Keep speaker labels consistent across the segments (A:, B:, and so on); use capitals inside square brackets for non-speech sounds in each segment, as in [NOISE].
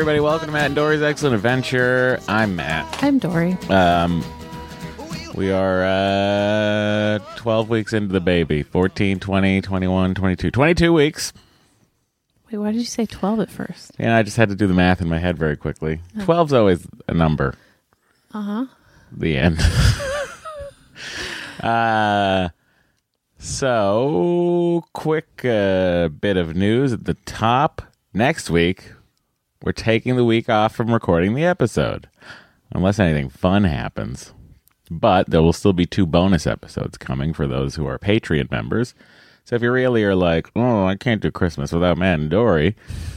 A: everybody, welcome to Matt and Dory's Excellent Adventure. I'm Matt.
B: I'm Dory.
A: Um, we are uh, 12 weeks into the baby 14, 20, 21, 22. 22 weeks.
B: Wait, why did you say 12 at first?
A: And I just had to do the math in my head very quickly. 12's always a number.
B: Uh huh.
A: The end. [LAUGHS] uh, so, quick uh, bit of news at the top. Next week, we're taking the week off from recording the episode, unless anything fun happens. But there will still be two bonus episodes coming for those who are Patreon members. So if you really are like, oh, I can't do Christmas without Matt and Dory,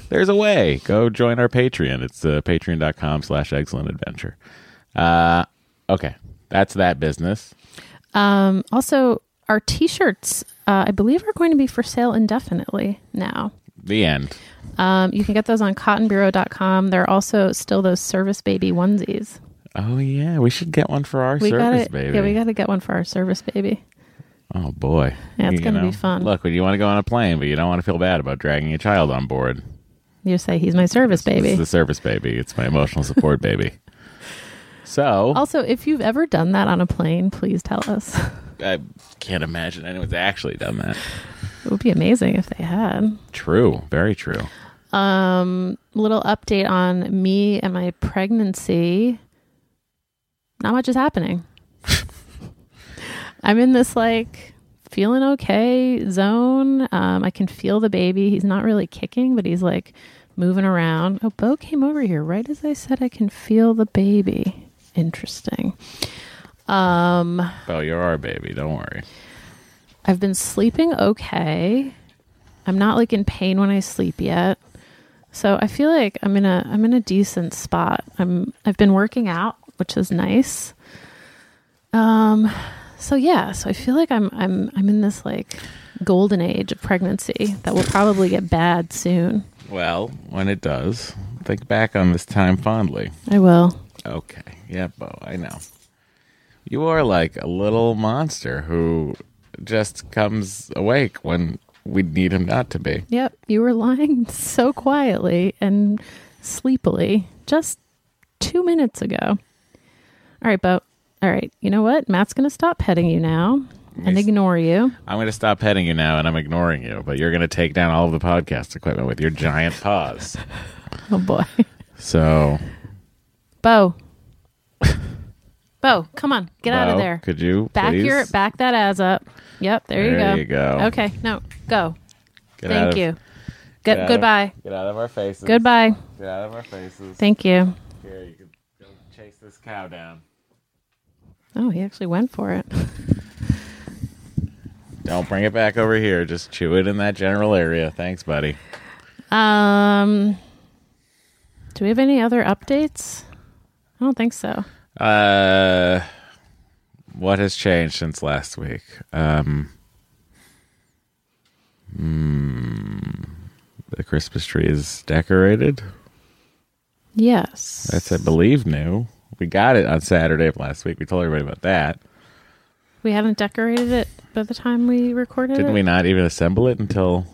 A: there's a way. Go join our Patreon. It's uh, patreon.com slash excellent adventure. Uh, okay, that's that business.
B: Um, also, our t shirts, uh, I believe, are going to be for sale indefinitely now.
A: The end.
B: Um, you can get those on cottonbureau.com. There are also still those service baby onesies.
A: Oh yeah, we should get one for our
B: We
A: service
B: to
A: baby.
B: Yeah, we got to get one for our service baby.
A: oh boy,
B: Yeah, it's
A: You
B: gonna be fun.
A: Look, when you want to go on a plane, but you don't want to feel bad about dragging a child on board.
B: You say he's my service
A: It's
B: baby.
A: the service baby. It's my emotional support [LAUGHS] baby. So
B: Also, if you've ever done that on a plane, please tell us.
A: I can't imagine anyone's actually done that.
B: It would be amazing if they had.
A: True, very true.
B: Um, little update on me and my pregnancy. Not much is happening. [LAUGHS] I'm in this like feeling okay zone. Um, I can feel the baby. He's not really kicking, but he's like moving around. Oh, Bo came over here right as I said I can feel the baby. Interesting. Um,
A: Oh, you're our baby. Don't worry.
B: I've been sleeping okay. I'm not like in pain when I sleep yet. So I feel like I'm in a I'm in a decent spot. I'm I've been working out which is nice. Um, so yeah, so I feel like I'm I'm I'm in this like golden age of pregnancy that will probably get bad soon.
A: Well, when it does, think back on this time fondly.
B: I will.
A: Okay. Yeah, Bo, I know. You are like a little monster who just comes awake when we need him not to be.
B: Yep, you were lying [LAUGHS] so quietly and sleepily just two minutes ago. All right, Bo. All right, you know what? Matt's going to stop petting you now and
A: Yes.
B: ignore you.
A: I'm going to stop petting you now and I'm ignoring you, but you're going to take down all of the podcast equipment with your giant paws. [LAUGHS]
B: Oh boy,
A: So,
B: Bo. [LAUGHS] Bo, come on, get out of there.
A: Could you
B: Back
A: please?
B: your back that ass up. Yep, there, you go.
A: There you go.
B: Okay, no, go.
A: Get out
B: Thank
A: of-
B: you.
A: get
B: Good,
A: out of-
B: goodbye.
A: Get out of our faces.
B: Goodbye.
A: Get out of our faces.
B: Thank you.
A: Here, you can go chase this cow down.
B: Oh, he actually went for it. [LAUGHS]
A: Don't bring it back over here. Just chew it in that general area. Thanks, buddy.
B: Um, do we have any other updates? I don't think so.
A: Uh, what has changed since last week? Um, hmm, the Christmas tree is decorated.
B: Yes.
A: That's, I believe, new. We got it on Saturday of last week. We told everybody about that.
B: We hadn't decorated it by the time we recorded
A: Didn't
B: it.
A: we not even assemble it until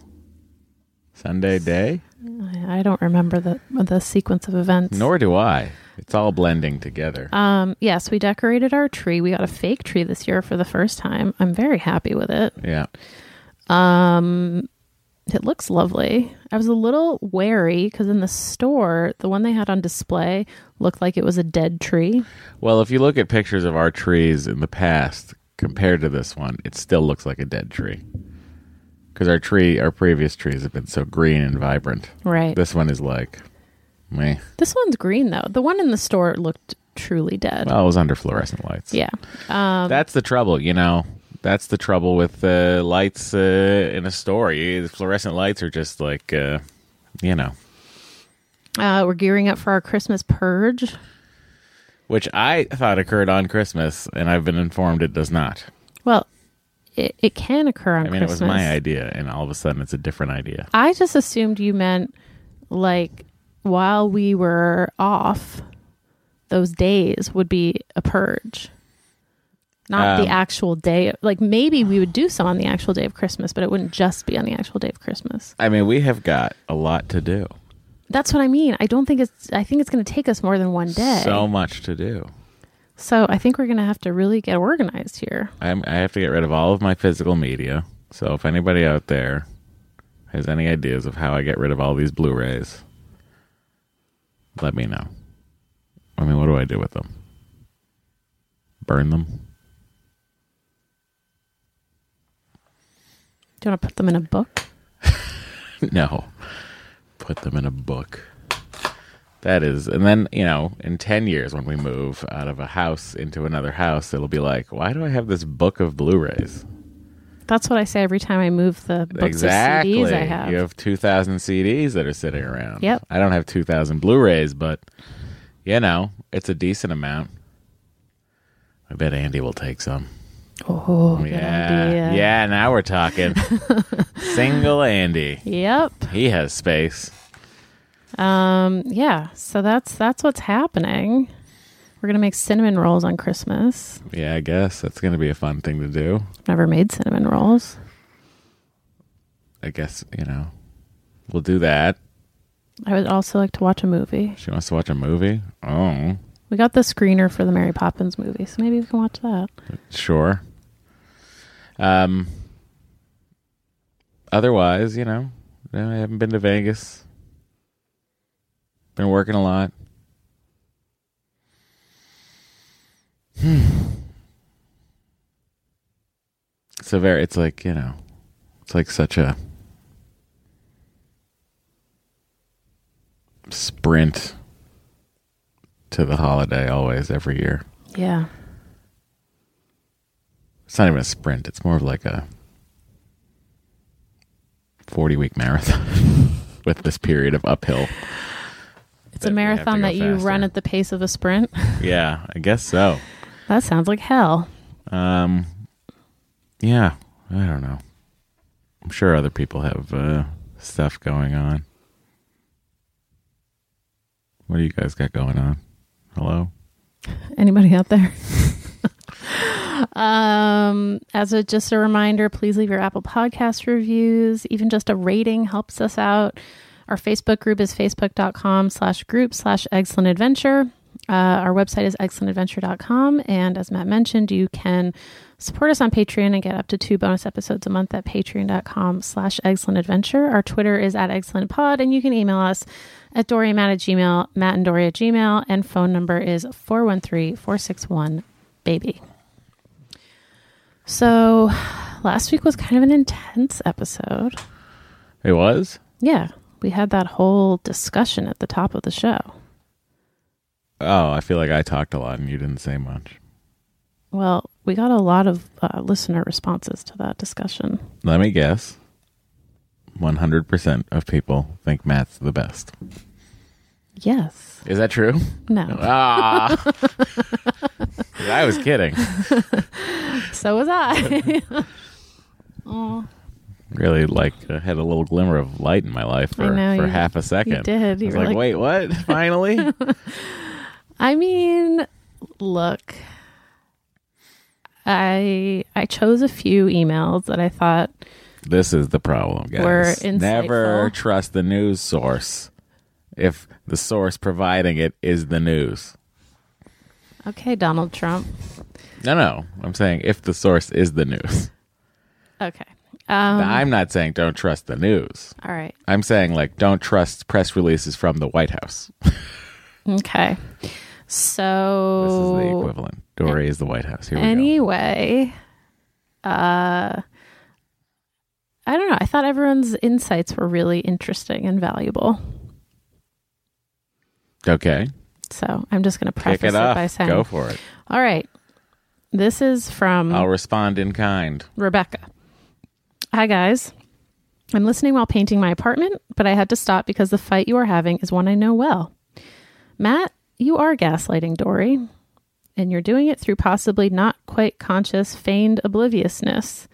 A: Sunday day?
B: I I don't remember the the sequence of events.
A: Nor do I. It's all blending together.
B: Um, yes, we decorated our tree. We got a fake tree this year for the first time. I'm very happy with it.
A: yeah.
B: Um, it looks lovely. I was a little wary because in the store, the one they had on display looked like it was a dead tree.
A: Well, if you look at pictures of our trees in the past compared to this one, it still looks like a dead tree. Because our tree, our previous trees have been so green and vibrant.
B: Right.
A: This one is like, meh.
B: This one's green though. The one in the store looked truly dead.
A: Well, it was under fluorescent lights.
B: yeah. Um,
A: That's the trouble, you know. That's the trouble with uh, lights uh, in a store. You, the fluorescent lights are just like, uh, you know,
B: uh, we're gearing up for our Christmas purge.
A: which I thought occurred on Christmas, and I've been informed it does not.
B: Well, it, it can occur on
A: I mean,
B: Christmas.
A: it was my idea, and all of a sudden it's a different idea.
B: I just assumed you meant like while we were off, those days would be a purge. Not
A: Um,
B: the actual day. Like maybe we would do some on the actual day of Christmas, but it wouldn't just be on the actual day of Christmas.
A: I mean, we have got a lot to do.
B: That's what I mean. I don't think it's. I think it's going to take us more than one day.
A: So much to do.
B: So I think we're going to have to really get organized here.
A: I'm, I have to get rid of all of my physical media. So if anybody out there has any ideas of how I get rid of all these Blu-rays, let me know. I mean, what do I do with them? Burn them?
B: Do you want to put them in a book? [LAUGHS]
A: no. Put them in a book. That is, and then you know, in ten years when we move out of a house into another house, it'll be like, why do I have this book of Blu-rays?
B: That's what I say every time I move the books
A: exactly.
B: of CDs I have.
A: You have 2,000 CDs that are sitting around.
B: Yep.
A: I don't have 2,000 Blu rays, but, you know, it's a decent amount. I bet Andy will take some.
B: oh, good
A: yeah.
B: idea.
A: Yeah, now we're talking. [LAUGHS] Single Andy.
B: Yep.
A: He has space.
B: Um, yeah, so that's that's what's happening. We're gonna make cinnamon rolls on Christmas.
A: Yeah, I guess that's going to be a fun thing to do.
B: Never made cinnamon rolls.
A: I guess, you know, we'll do that.
B: I would also like to watch a movie.
A: She wants to watch a movie. Oh,
B: We got the screener for the Mary Poppins movie, so maybe we can watch that.
A: sure. Um, otherwise, you know, I haven't been to Vegas. Been working a lot. Hmm. It's a very, it's like, you know, it's like such a sprint to the holiday always every year.
B: Yeah.
A: It's not even a sprint. It's more of like a 40 week marathon [LAUGHS] with this period of uphill.
B: It's a marathon that you run at the pace of a sprint. [LAUGHS]
A: Yeah, I guess so.
B: That sounds like hell.
A: Um, yeah, I don't know. I'm sure other people have uh, stuff going on. What do you guys got going on? Hello?
B: Anybody out there? [LAUGHS] um, as a just a reminder, please leave your Apple Podcast reviews. Even just a rating helps us out. Our Facebook group is facebook.com slash group slash excellent adventure. Uh, our website is excellentadventure.com. And as Matt mentioned, you can support us on Patreon and get up to two bonus episodes a month at patreon.com slash excellentadventure. Our Twitter is at excellentpod, and you can email us at Dory Matt at Gmail, Matt and Dory at Gmail, and phone number is 413 461 baby. So last week was kind of an intense episode.
A: It was?
B: Yeah, we had that whole discussion at the top of the show.
A: Oh, I feel like I talked a lot and you didn't say much.
B: Well, we got a lot of uh, listener responses to that discussion.
A: Let me guess. 100% of people think Matt's the best.
B: Yes.
A: Is that true?
B: No. [LAUGHS]
A: Ah. [LAUGHS] I was kidding.
B: So was I. [LAUGHS] oh,
A: Really, like, uh, had a little glimmer of light in my life for,
B: know,
A: for
B: you-
A: half a second.
B: you did.
A: I was like,
B: like-
A: wait, what? Finally?
B: I mean, look. I I chose a few emails that I thought
A: this is the problem, guys.
B: Were
A: Never trust the news source if the source providing it is the news.
B: okay, Donald Trump.
A: No, no. I'm saying if the source is the news.
B: Okay. Um,
A: Now, I'm not saying don't trust the news.
B: all right.
A: I'm saying like don't trust press releases from the White House. [LAUGHS]
B: Okay. So
A: This is the equivalent. Dory is the White House. Here we go.
B: anyway, uh I don't know. I thought everyone's insights were really interesting and valuable.
A: Okay.
B: So I'm just going to
A: Kick
B: preface
A: it
B: it,
A: off.
B: by saying,
A: Go for it.
B: "All right, this is from
A: I'll respond in kind.
B: Rebecca. Hi, guys. I'm listening while painting my apartment, but I had to stop because the fight you are having is one I know well. Matt, you are gaslighting Dory, and you're doing it through possibly not quite conscious, feigned obliviousness.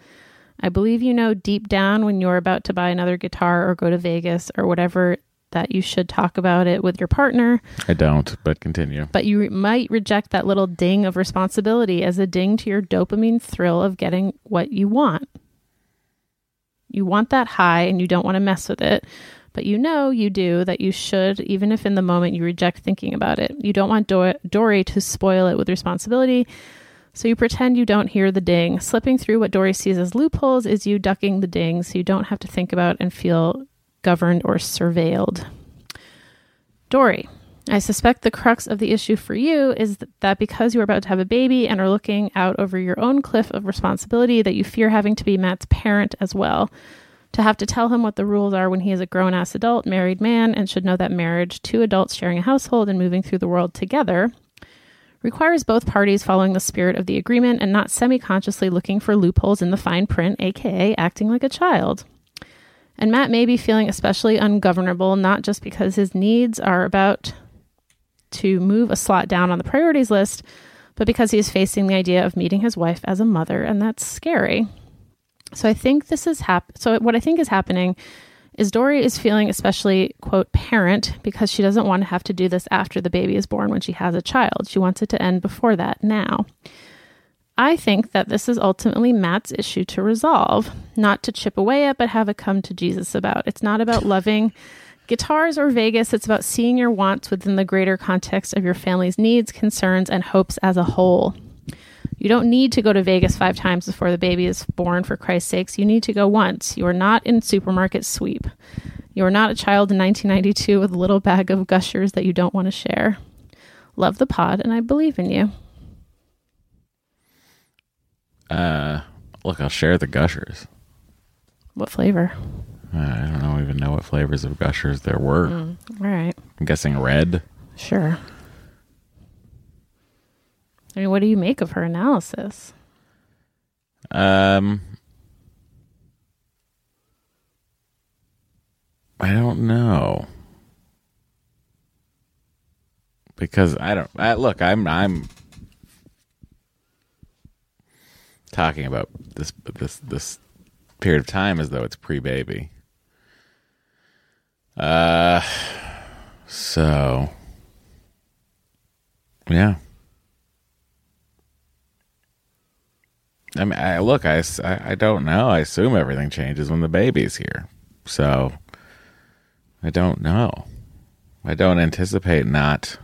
B: I believe you know deep down when you're about to buy another guitar or go to Vegas or whatever that you should talk about it with your partner
A: I don't, but continue.
B: but you re- might reject that little ding of responsibility as a ding to your dopamine thrill of getting what you want. You want that high and you don't want to mess with it, but you know you do that you should, even if in the moment you reject thinking about it. You don't want Do- Dory to spoil it with responsibility, so you pretend you don't hear the ding. Slipping through what Dory sees as loopholes is you ducking the ding so you don't have to think about and feel governed or surveilled. Dory, I suspect the crux of the issue for you is that because you are about to have a baby and are looking out over your own cliff of responsibility, that you fear having to be Matt's parent as well. To have to tell him what the rules are when he is a grown ass adult, married man, and should know that marriage, two adults sharing a household and moving through the world together, requires both parties following the spirit of the agreement and not semi consciously looking for loopholes in the fine print, aka acting like a child. And Matt may be feeling especially ungovernable, not just because his needs are about to move a slot down on the priorities list, but because he is facing the idea of meeting his wife as a mother, and that's scary. So I think this is hap- so what I think is happening is Dory is feeling especially quote parent because she doesn't want to have to do this after the baby is born when she has a child. She wants it to end before that now. I think that this is ultimately Matt's issue to resolve, not to chip away at, but have a come to Jesus about. It's not about [LAUGHS] loving guitars or Vegas. It's about seeing your wants within the greater context of your family's needs, concerns, and hopes as a whole. You don't need to go to Vegas five times before the baby is born, for Christ's sakes. You need to go once. You are not in supermarket sweep. You are not a child in 1992 with a little bag of gushers that you don't want to share. Love the pod, and I believe in you.
A: Uh, look, I'll share the gushers.
B: What flavor?
A: Uh, I don't know, even know what flavors of gushers there were.
B: All right.
A: I'm guessing red.
B: Sure. I mean, what do you make of her analysis?
A: Um, I don't know. because I don't. I, look, I'm I'm talking about this this this period of time as though it's pre-baby. Uh, so yeah. I mean, I, look, I, I- don't know. I assume everything changes when the baby's here. So I don't know. I don't anticipate not.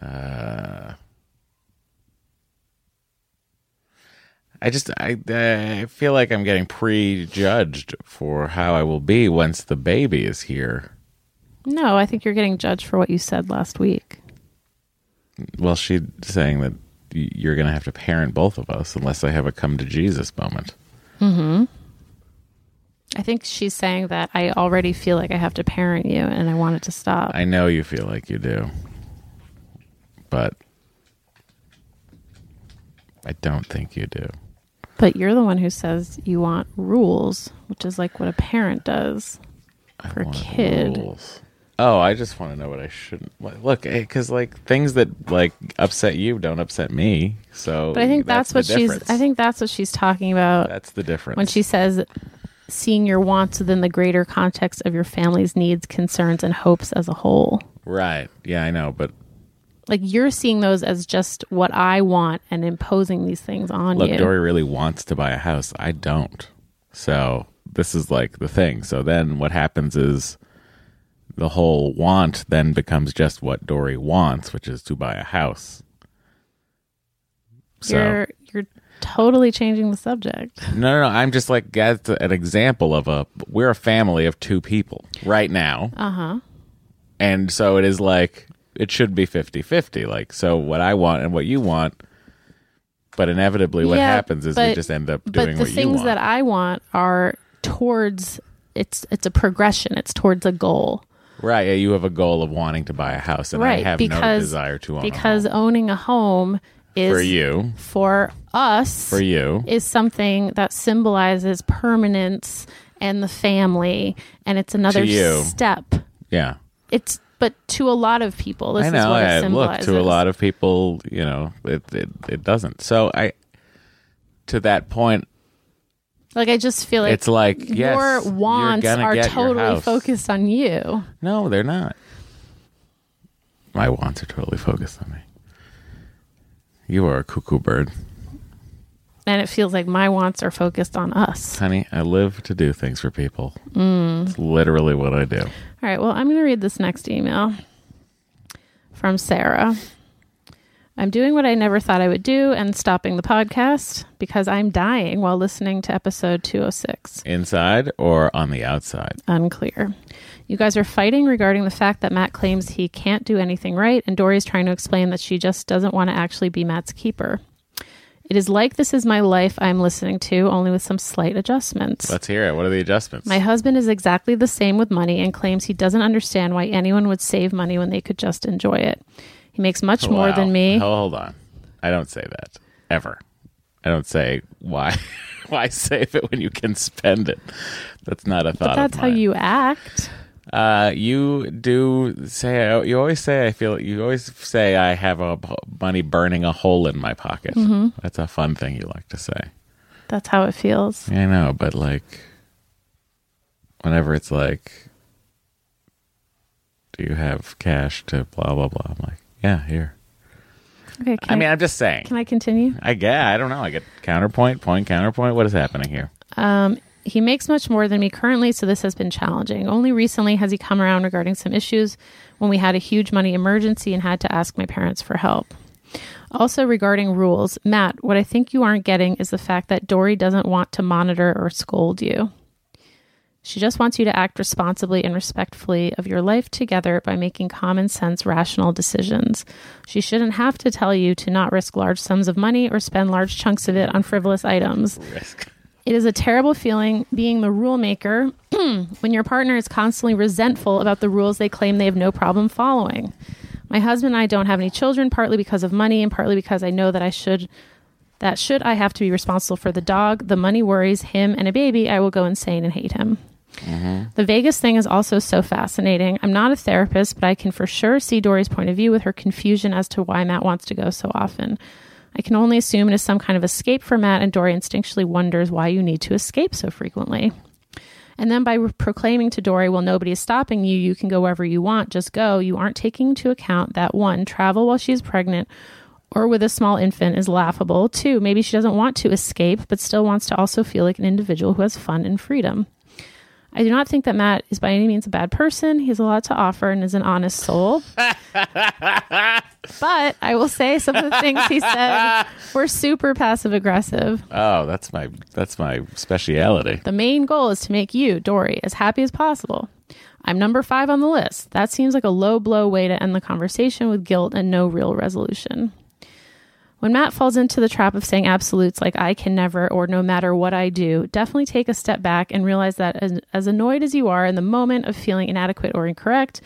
A: Uh, I just I I feel like I'm getting prejudged for how I will be once the baby is here.
B: No, I think you're getting judged for what you said last week.
A: Well, she's saying that you're going to have to parent both of us unless I have a come to Jesus moment. Mm-hmm.
B: I think she's saying that I already feel like I have to parent you and I want it to stop.
A: I know you feel like you do, but I don't think you do.
B: but you're the one who says you want rules, which is like what a parent does
A: I
B: for a kid.
A: rules. Oh, I just want to know what I shouldn't like, look eh, because like things that like upset you don't upset me. So,
B: But I think that's,
A: the
B: what she's
A: difference.
B: I think that's what she's talking about
A: that's the difference.
B: when she says seeing your wants within the greater context of your family's needs, concerns and hopes as a whole.
A: right, yeah, I know, but
B: Like you're seeing those as just what I want and imposing these things on
A: look,
B: you.
A: Look, Dory really wants to buy a house. I don't. So this is like the thing. So then what happens is the whole want then becomes just what Dory wants, which is to buy a house. So
B: You're you're totally changing the subject. [LAUGHS]
A: no, no, no. I'm just like that's an example of a. We're a family of two people right now,
B: Uh huh.
A: and so it is like it should be 50-50. Like so, what I want and what you want. But inevitably, what
B: Yeah,
A: happens is we just end up doing
B: But the things that I want are towards it's it's a progression. It's towards a goal.
A: Right. Yeah, you have a goal of wanting to buy a house, and
B: right.
A: I have no desire to own
B: because
A: a home.
B: Because owning a home is
A: for you,
B: for us
A: for you.
B: is something that symbolizes permanence and the family and it's another step.
A: Yeah,
B: It's but to a lot of people this
A: I know.
B: is what it
A: I look to a lot of people. You know, it, it it doesn't. So I, to that point,
B: like I just feel like
A: it's like
B: your
A: you're
B: wants are totally focused on you.
A: No, they're not. My wants are totally focused on me. You are a cuckoo bird,
B: And it feels like my wants are focused on us.
A: honey. I live to do things for people.
B: Mm.
A: It's literally what I do.
B: All right, well, I'm going to read this next email from Sarah. I'm doing what I never thought I would do and stopping the podcast because I'm dying while listening to episode 206.
A: Inside or on the outside?
B: Unclear. You guys are fighting regarding the fact that Matt claims he can't do anything right, and Dory's trying to explain that she just doesn't want to actually be Matt's keeper. It is like This Is My Life I'm listening to, only with some slight adjustments.
A: Let's hear it. What are the adjustments?
B: My husband is exactly the same with money and claims he doesn't understand why anyone would save money when they could just enjoy it. He makes much more than me.
A: Oh, hold on. I don't say that ever. I don't say why [LAUGHS] why save it when you can spend it. That's not a thought.
B: But that's how you act.
A: Uh, you do say you always say I feel you always say I have a money burning a hole in my pocket.
B: Mm-hmm.
A: That's a fun thing you like to say.
B: That's how it feels.
A: I know, but like whenever it's like, do you have cash to blah blah blah? I'm like, yeah, here.
B: Okay, can
A: I
B: I,
A: mean, I'm just saying.
B: can I continue?
A: I get. I don't know. I get counterpoint, point, counterpoint. What is happening here?
B: Um, he makes much more than me currently, so this has been challenging. Only recently has he come around regarding some issues when we had a huge money emergency and had to ask my parents for help. Also, regarding rules, Matt, what I think you aren't getting is the fact that Dory doesn't want to monitor or scold you. She just wants you to act responsibly and respectfully of your life together by making common sense, rational decisions. She shouldn't have to tell you to not risk large sums of money or spend large chunks of it on frivolous items.
A: Risk.
B: It is a terrible feeling being the rule maker [CLEARS THROAT] when your partner is constantly resentful about the rules they claim they have no problem following. My husband and I don't have any children, partly because of money and partly because I know that I should that should I have to be responsible for the dog, the money worries him and a baby, I will go insane and hate him. Mm-hmm. The Vegas thing is also so fascinating. I'm not a therapist, but I can for sure see Dory's point of view with her confusion as to why Matt wants to go so often. I can only assume it is some kind of escape for Matt, and Dory instinctually wonders why you need to escape so frequently. And then by proclaiming to Dory, well, nobody is stopping you, you can go wherever you want, just go, you aren't taking into account that one, travel while she's pregnant or with a small infant is laughable. Two, maybe she doesn't want to escape, but still wants to also feel like an individual who has fun and freedom. I do not think that Matt is by any means a bad person. He has a lot to offer and is an honest soul. [LAUGHS] but I will say some of the things he said were super passive aggressive.
A: Oh, that's my that's my speciality.
B: The main goal is to make you, Dory, as happy as possible. I'm number five on the list. That seems like a low blow way to end the conversation with guilt and no real resolution. When Matt falls into the trap of saying absolutes like I can never or no matter what I do, definitely take a step back and realize that as, as annoyed as you are in the moment of feeling inadequate or incorrect,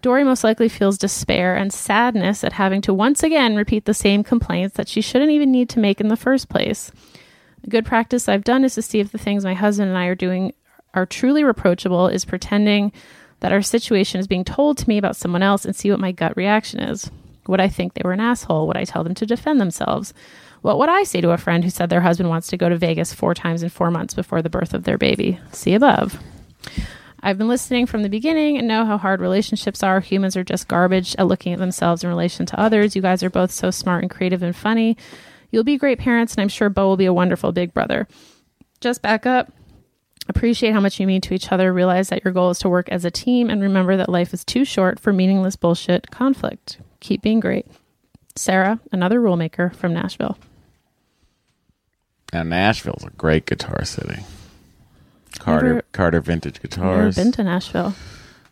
B: Dory most likely feels despair and sadness at having to once again repeat the same complaints that she shouldn't even need to make in the first place. A good practice I've done is to see if the things my husband and I are doing are truly reproachable, is pretending that our situation is being told to me about someone else and see what my gut reaction is. Would I think they were an asshole? Would I tell them to defend themselves? What would I say to a friend who said their husband wants to go to Vegas four times in four months before the birth of their baby? See above. I've been listening from the beginning and know how hard relationships are. Humans are just garbage at looking at themselves in relation to others. You guys are both so smart and creative and funny. You'll be great parents, and I'm sure Bo will be a wonderful big brother. Just back up. Appreciate how much you mean to each other. Realize that your goal is to work as a team, and remember that life is too short for meaningless bullshit conflict. Keep being great. Sarah, another rulemaker from Nashville.
A: Now Nashville's a great guitar city. Carter
B: Never-
A: Carter Vintage
B: Never
A: Guitars.
B: been to Nashville.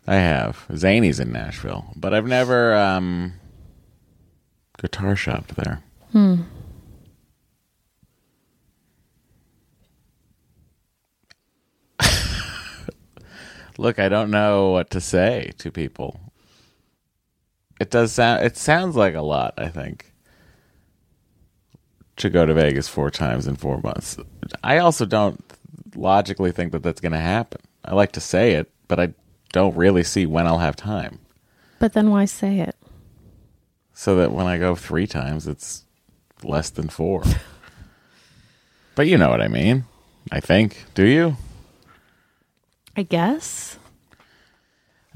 A: I have. Zany's in Nashville, but I've never um guitar shopped there. Look, I don't know what to say to people. It does sound it sounds like a lot, I think. To go to Vegas four times in 4 months. I also don't logically think that that's going to happen. I like to say it, but I don't really see when I'll have time.
B: But then why say it?
A: So that when I go three times, it's less than four. [LAUGHS] but you know what I mean. I think. Do you?
B: I guess.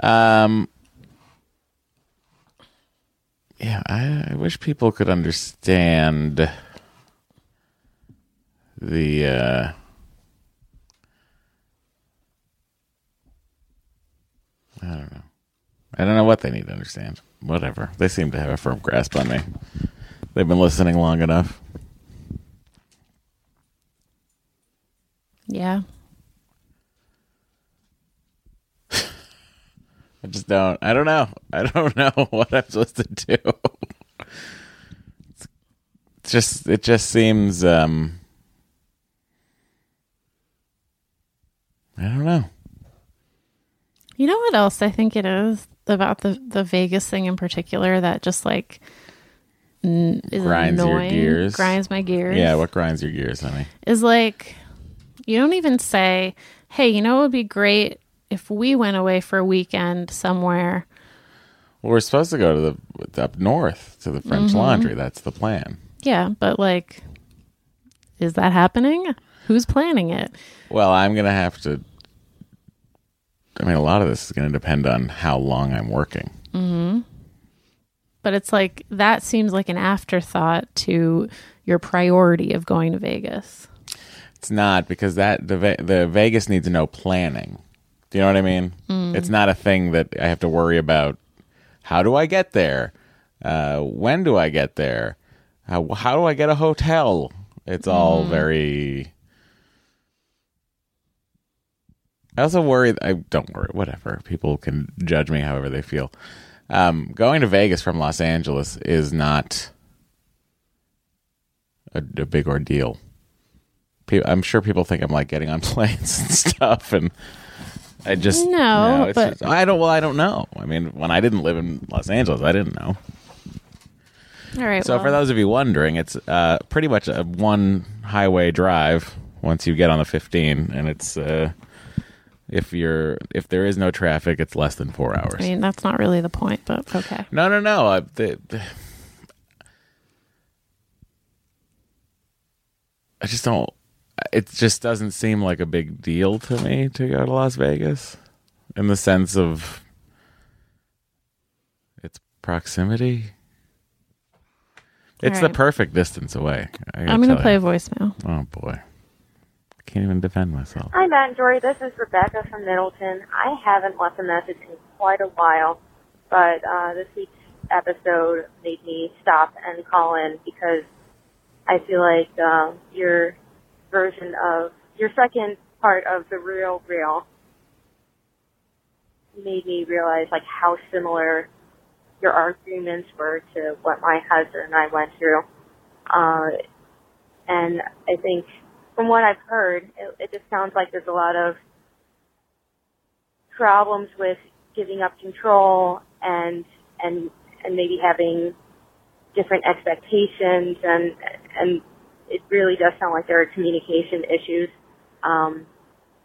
A: Um. Yeah, I, I wish people could understand the. uh I don't know. I don't know what they need to understand. Whatever. They seem to have a firm grasp on me. They've been listening long enough.
B: Yeah.
A: I just don't. I don't know. [LAUGHS] I don't know [LAUGHS] what I'm supposed to do. It's just. It just seems. um I don't know.
B: You know what else I think it is about the the Vegas thing in particular that just like n- is
A: Grinds your gears.
B: grinds my gears.
A: Yeah. What grinds your gears, honey?
B: is like you don't even say, "Hey, you know it would be great if we went away for a weekend somewhere."
A: Well, we're supposed to go to the up north to the French mm-hmm. Laundry. That's the plan.
B: Yeah, but like, is that happening? Who's planning it?
A: Well, I'm gonna have to. I mean, a lot of this is going to depend on how long I'm working. Mm-hmm.
B: But it's like that seems like an afterthought to your priority of going to Vegas.
A: It's not because that the the Vegas needs no planning. Do you know what I mean? It's not a thing that I have to worry about. How do I get there? Uh, when do I get there? How, how do I get a hotel? It's all very. I also worry. I don't worry. Whatever. People can judge me however they feel. Um, going to Vegas from Los Angeles is not a, a big ordeal. I'm sure people think I'm like getting on [LAUGHS] planes and stuff, and I just
B: No,
A: it's
B: but-
A: just- I don't. Well, I don't know. I mean, when I didn't live in Los Angeles, I didn't know.
B: All right.
A: So
B: well,
A: for those of you wondering, it's uh, pretty much a one highway drive once you get on the 15, and it's uh, If you're if there is no traffic, it's less than four hours.
B: I mean, that's not really the point, but okay.
A: no, no, no. I, the, the- I just don't. It just doesn't seem like a big deal to me to go to Las Vegas, in the sense of its proximity. It's the perfect distance away. I
B: I'm going to play
A: you.
B: a voicemail.
A: Oh boy, I can't even defend myself.
C: Hi, Matt and Dory. This is Rebecca from Middleton. I haven't left a message in quite a while, but uh, this week's episode made me stop and call in because I feel like uh, your version of your second part of the real real made me realize like how similar your arguments were to what my husband and I went through. Uh, and I think from what I've heard, it, it just sounds like there's a lot of problems with giving up control and and and maybe having different expectations and and it really does sound like there are communication issues um,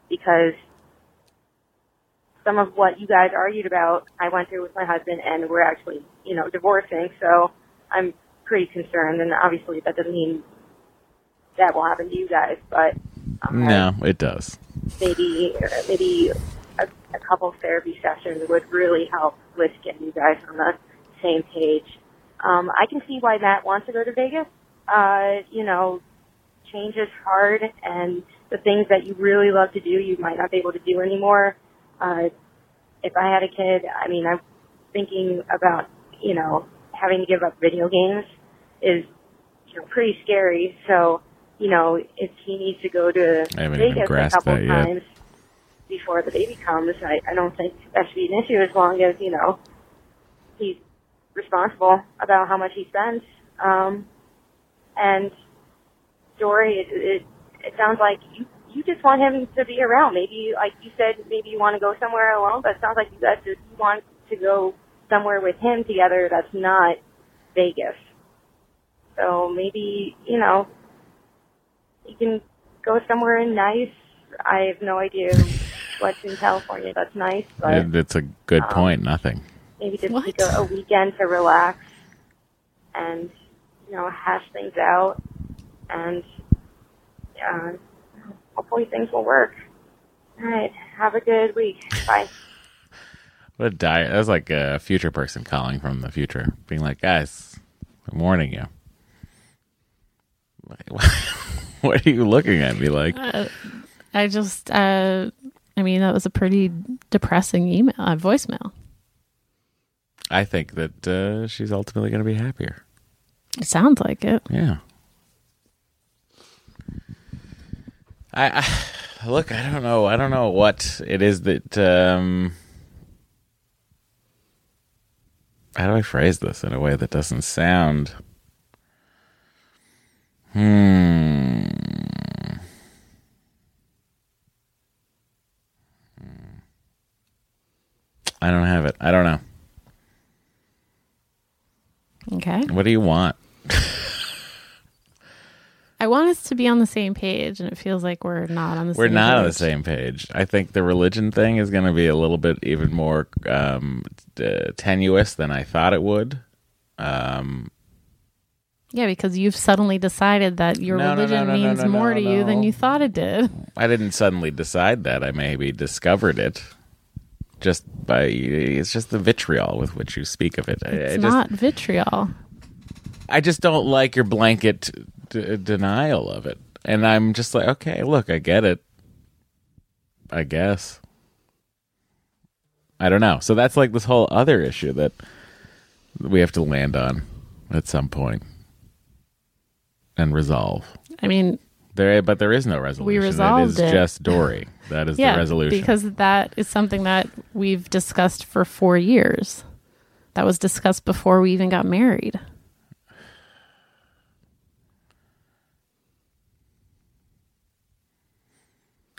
C: because some of what you guys argued about I went through with my husband and we're actually you know divorcing so I'm pretty concerned and obviously that doesn't mean that will happen to you guys but um,
A: No, it does.
C: maybe maybe a, a couple therapy sessions would really help with getting you guys on the same page. Um, I can see why Matt wants to go to Vegas. Uh, you know, change is hard, and the things that you really love to do, you might not be able to do anymore. Uh, if I had a kid, I mean, I'm thinking about you know having to give up video games is you know pretty scary. So you know, if he needs to go to
A: I haven't even
C: Vegas a couple times before the baby comes, I, I don't think that should be an issue as long as, you know, he's responsible about how much he spends. Um, and Dory, it, it, it sounds like you, you just want him to be around. Maybe, like you said, maybe you want to go somewhere alone, but it sounds like you guys just want to go somewhere with him together that's not Vegas. So maybe, you know, you can go somewhere nice. I have no idea what's in California that's nice, but
A: It, it's a good
C: um,
A: point. Nothing.
C: maybe just
B: What?
C: take a, a weekend to relax and you know hash things out, and uh, hopefully things will work. All right, have a good week. Bye. [SIGHS]
A: What a diet! That was like a future person calling from the future, being like, "Guys, I'm warning you." [LAUGHS] what are you looking at me like?
B: Uh, I just, uh, I mean, that was a pretty depressing email, uh, voicemail.
A: I think that uh, she's ultimately going to be happier.
B: It sounds like it.
A: Yeah. I, I look. I don't know. I don't know what it is that. Um, how do I phrase this in a way that doesn't sound? Hmm. I don't have it. I don't know.
B: Okay.
A: What do you want?
B: I want us to be on the same page, and it feels like we're not on the
A: We're
B: same
A: not on the
B: page.
A: same page. I think the religion thing is going to be a little bit even more um, t- tenuous than I thought it would. Um,
B: Yeah, because you've suddenly decided that your
A: No,
B: religion
A: no, no,
B: means more to you than you thought it did.
A: I didn't suddenly decide that. I maybe discovered it just by it's just the vitriol with which you speak of it. I,
B: It's
A: I just
B: not vitriol.
A: I just don't like your blanket d- denial of it. And I'm just like, okay, look, I get it. I guess. I don't know. So that's like this whole other issue that we have to land on at some point and resolve.
B: I mean,
A: There, but there is no resolution.
B: We resolved
A: it is
B: it.
A: just Dory. That is
B: yeah,
A: the resolution.
B: because that is something that we've discussed for four years. That was discussed before we even got married.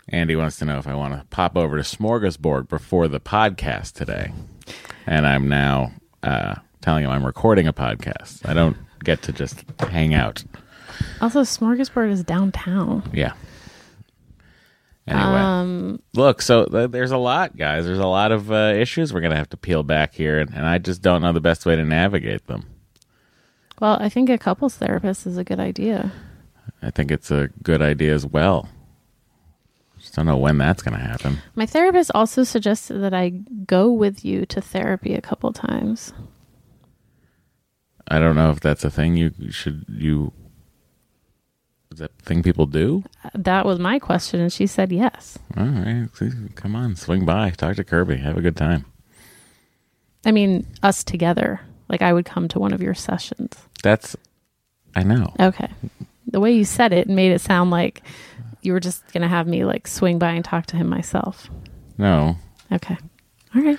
A: Andy wants to know if I want to pop over to Smorgasburg before the podcast today. And I'm now uh, telling him I'm recording a podcast. I don't get to just hang out.
B: Also, Smorgasburg is downtown.
A: Yeah. Anyway,
B: Um,
A: look, so th- there's a lot, guys. There's a lot of uh, issues we're gonna have to peel back here, and, and I just don't know the best way to navigate them.
B: well, I think a couples therapist is a good idea.
A: I think it's a good idea as well. Just don't know when that's gonna happen.
B: My therapist also suggested that I go with you to therapy a couple times.
A: I don't know if that's a thing you should you. Is that thing people do?
B: Uh, that was my question, and she said yes.
A: All right, come on, swing by, talk to Kirby, have a good time.
B: I mean, us together. Like I would come to one of your sessions.
A: That's, I know.
B: Okay. The way you said it made it sound like you were just going to have me like swing by and talk to him myself.
A: No.
B: Okay. All right.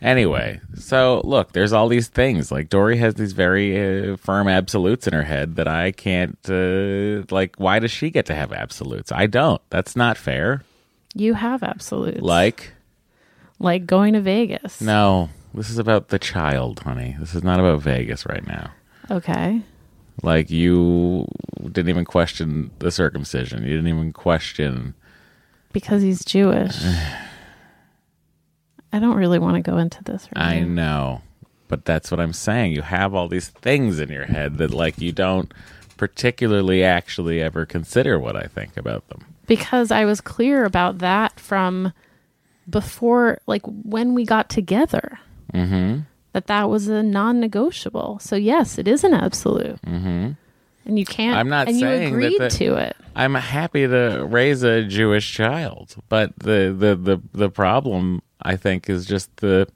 A: Anyway, so look, there's all these things. Like Dory has these very uh, firm absolutes in her head that I can't. Uh, like, why does she get to have absolutes? I don't. That's not fair.
B: You have absolutes.
A: Like,
B: like going to Vegas.
A: no, this is about the child, honey. This is not about Vegas right now.
B: Okay.
A: Like, you didn't even question the circumcision. You didn't even question.
B: Because he's Jewish. I don't really want to go into this right
A: I
B: now.
A: know, but that's what I'm saying. You have all these things in your head that, like, you don't particularly actually ever consider what I think about them.
B: Because I was clear about that from before, like when we got together.
A: Mm-hmm.
B: That that was a non-negotiable. So yes, it is an absolute. Mm-hmm. And you can't.
A: I'm not
B: and
A: saying
B: you
A: that
B: agreed
A: the-
B: to it.
A: I'm happy to raise a Jewish child, but the the the the problem I think is just the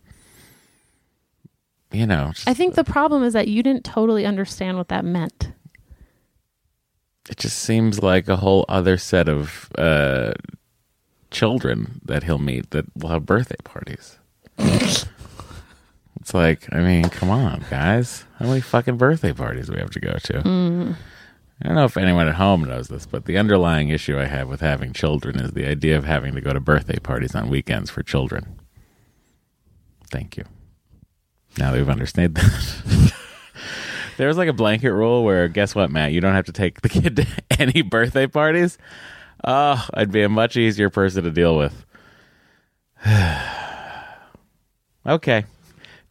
A: you know,
B: I think the problem is that you didn't totally understand what that meant.
A: it just seems like a whole other set of uh children that he'll meet that will have birthday parties. [LAUGHS] it's like, I mean, come on, guys. How many fucking birthday parties do we have to go to? I don't know if anyone at home knows this, but the underlying issue I have with having children is the idea of having to go to birthday parties on weekends for children. Thank you. Now that we've understood that. [LAUGHS] there was like a blanket rule where, guess what, Matt? You don't have to take the kid to [LAUGHS] any birthday parties. Oh, I'd be a much easier person to deal with. [SIGHS] okay.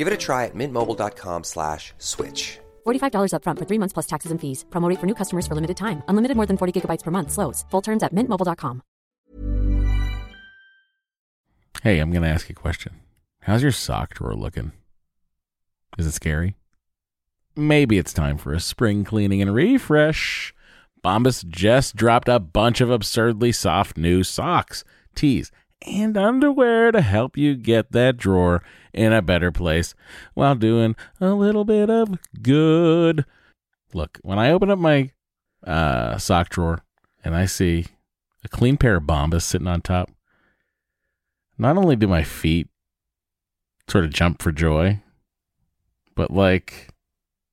D: Give it a try at mintmobile.com slash switch.
E: $45 upfront for three months plus taxes and fees. Promo rate for new customers for limited time. Unlimited more than 40 gigabytes per month. Slows. Full terms at mintmobile.com.
A: Hey, I'm going to ask you a question. How's your sock drawer looking? Is it scary? Maybe it's time for a spring cleaning and refresh. Bombas just dropped a bunch of absurdly soft new socks, tees, and underwear to help you get that drawer in a better place while doing a little bit of good. Look, when I open up my uh, sock drawer and I see a clean pair of Bombas sitting on top, not only do my feet sort of jump for joy, but like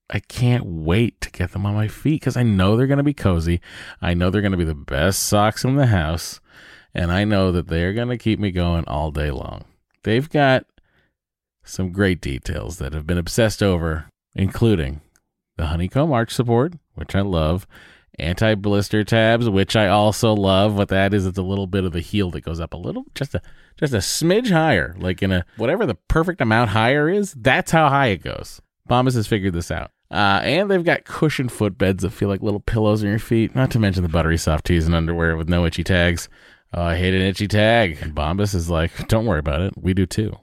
A: I can't wait to get them on my feet because I know they're going to be cozy. I know they're going to be the best socks in the house, and I know that they're going to keep me going all day long. They've got some great details that have been obsessed over, including the honeycomb arch support, which I love, anti blister tabs, which I also love. What that is, it's a little bit of the heel that goes up a little, just a just a smidge higher, like in a whatever the perfect amount higher is. That's how high it goes. Bombas has figured this out. Uh, and they've got cushioned footbeds that feel like little pillows on your feet. Not to mention the buttery soft tees and underwear with no itchy tags. Oh, I hate an itchy tag. And Bombas is like, don't worry about it. We do too.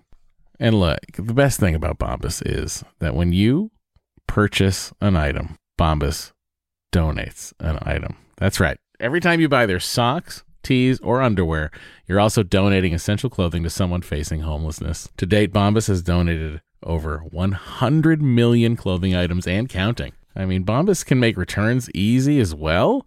A: And look, the best thing about Bombas is that when you purchase an item, Bombas donates an item. That's right. Every time you buy their socks, tees, or underwear, you're also donating essential clothing to someone facing homelessness. To date, Bombas has donated over 100 million clothing items and counting. I mean, Bombas can make returns easy as well.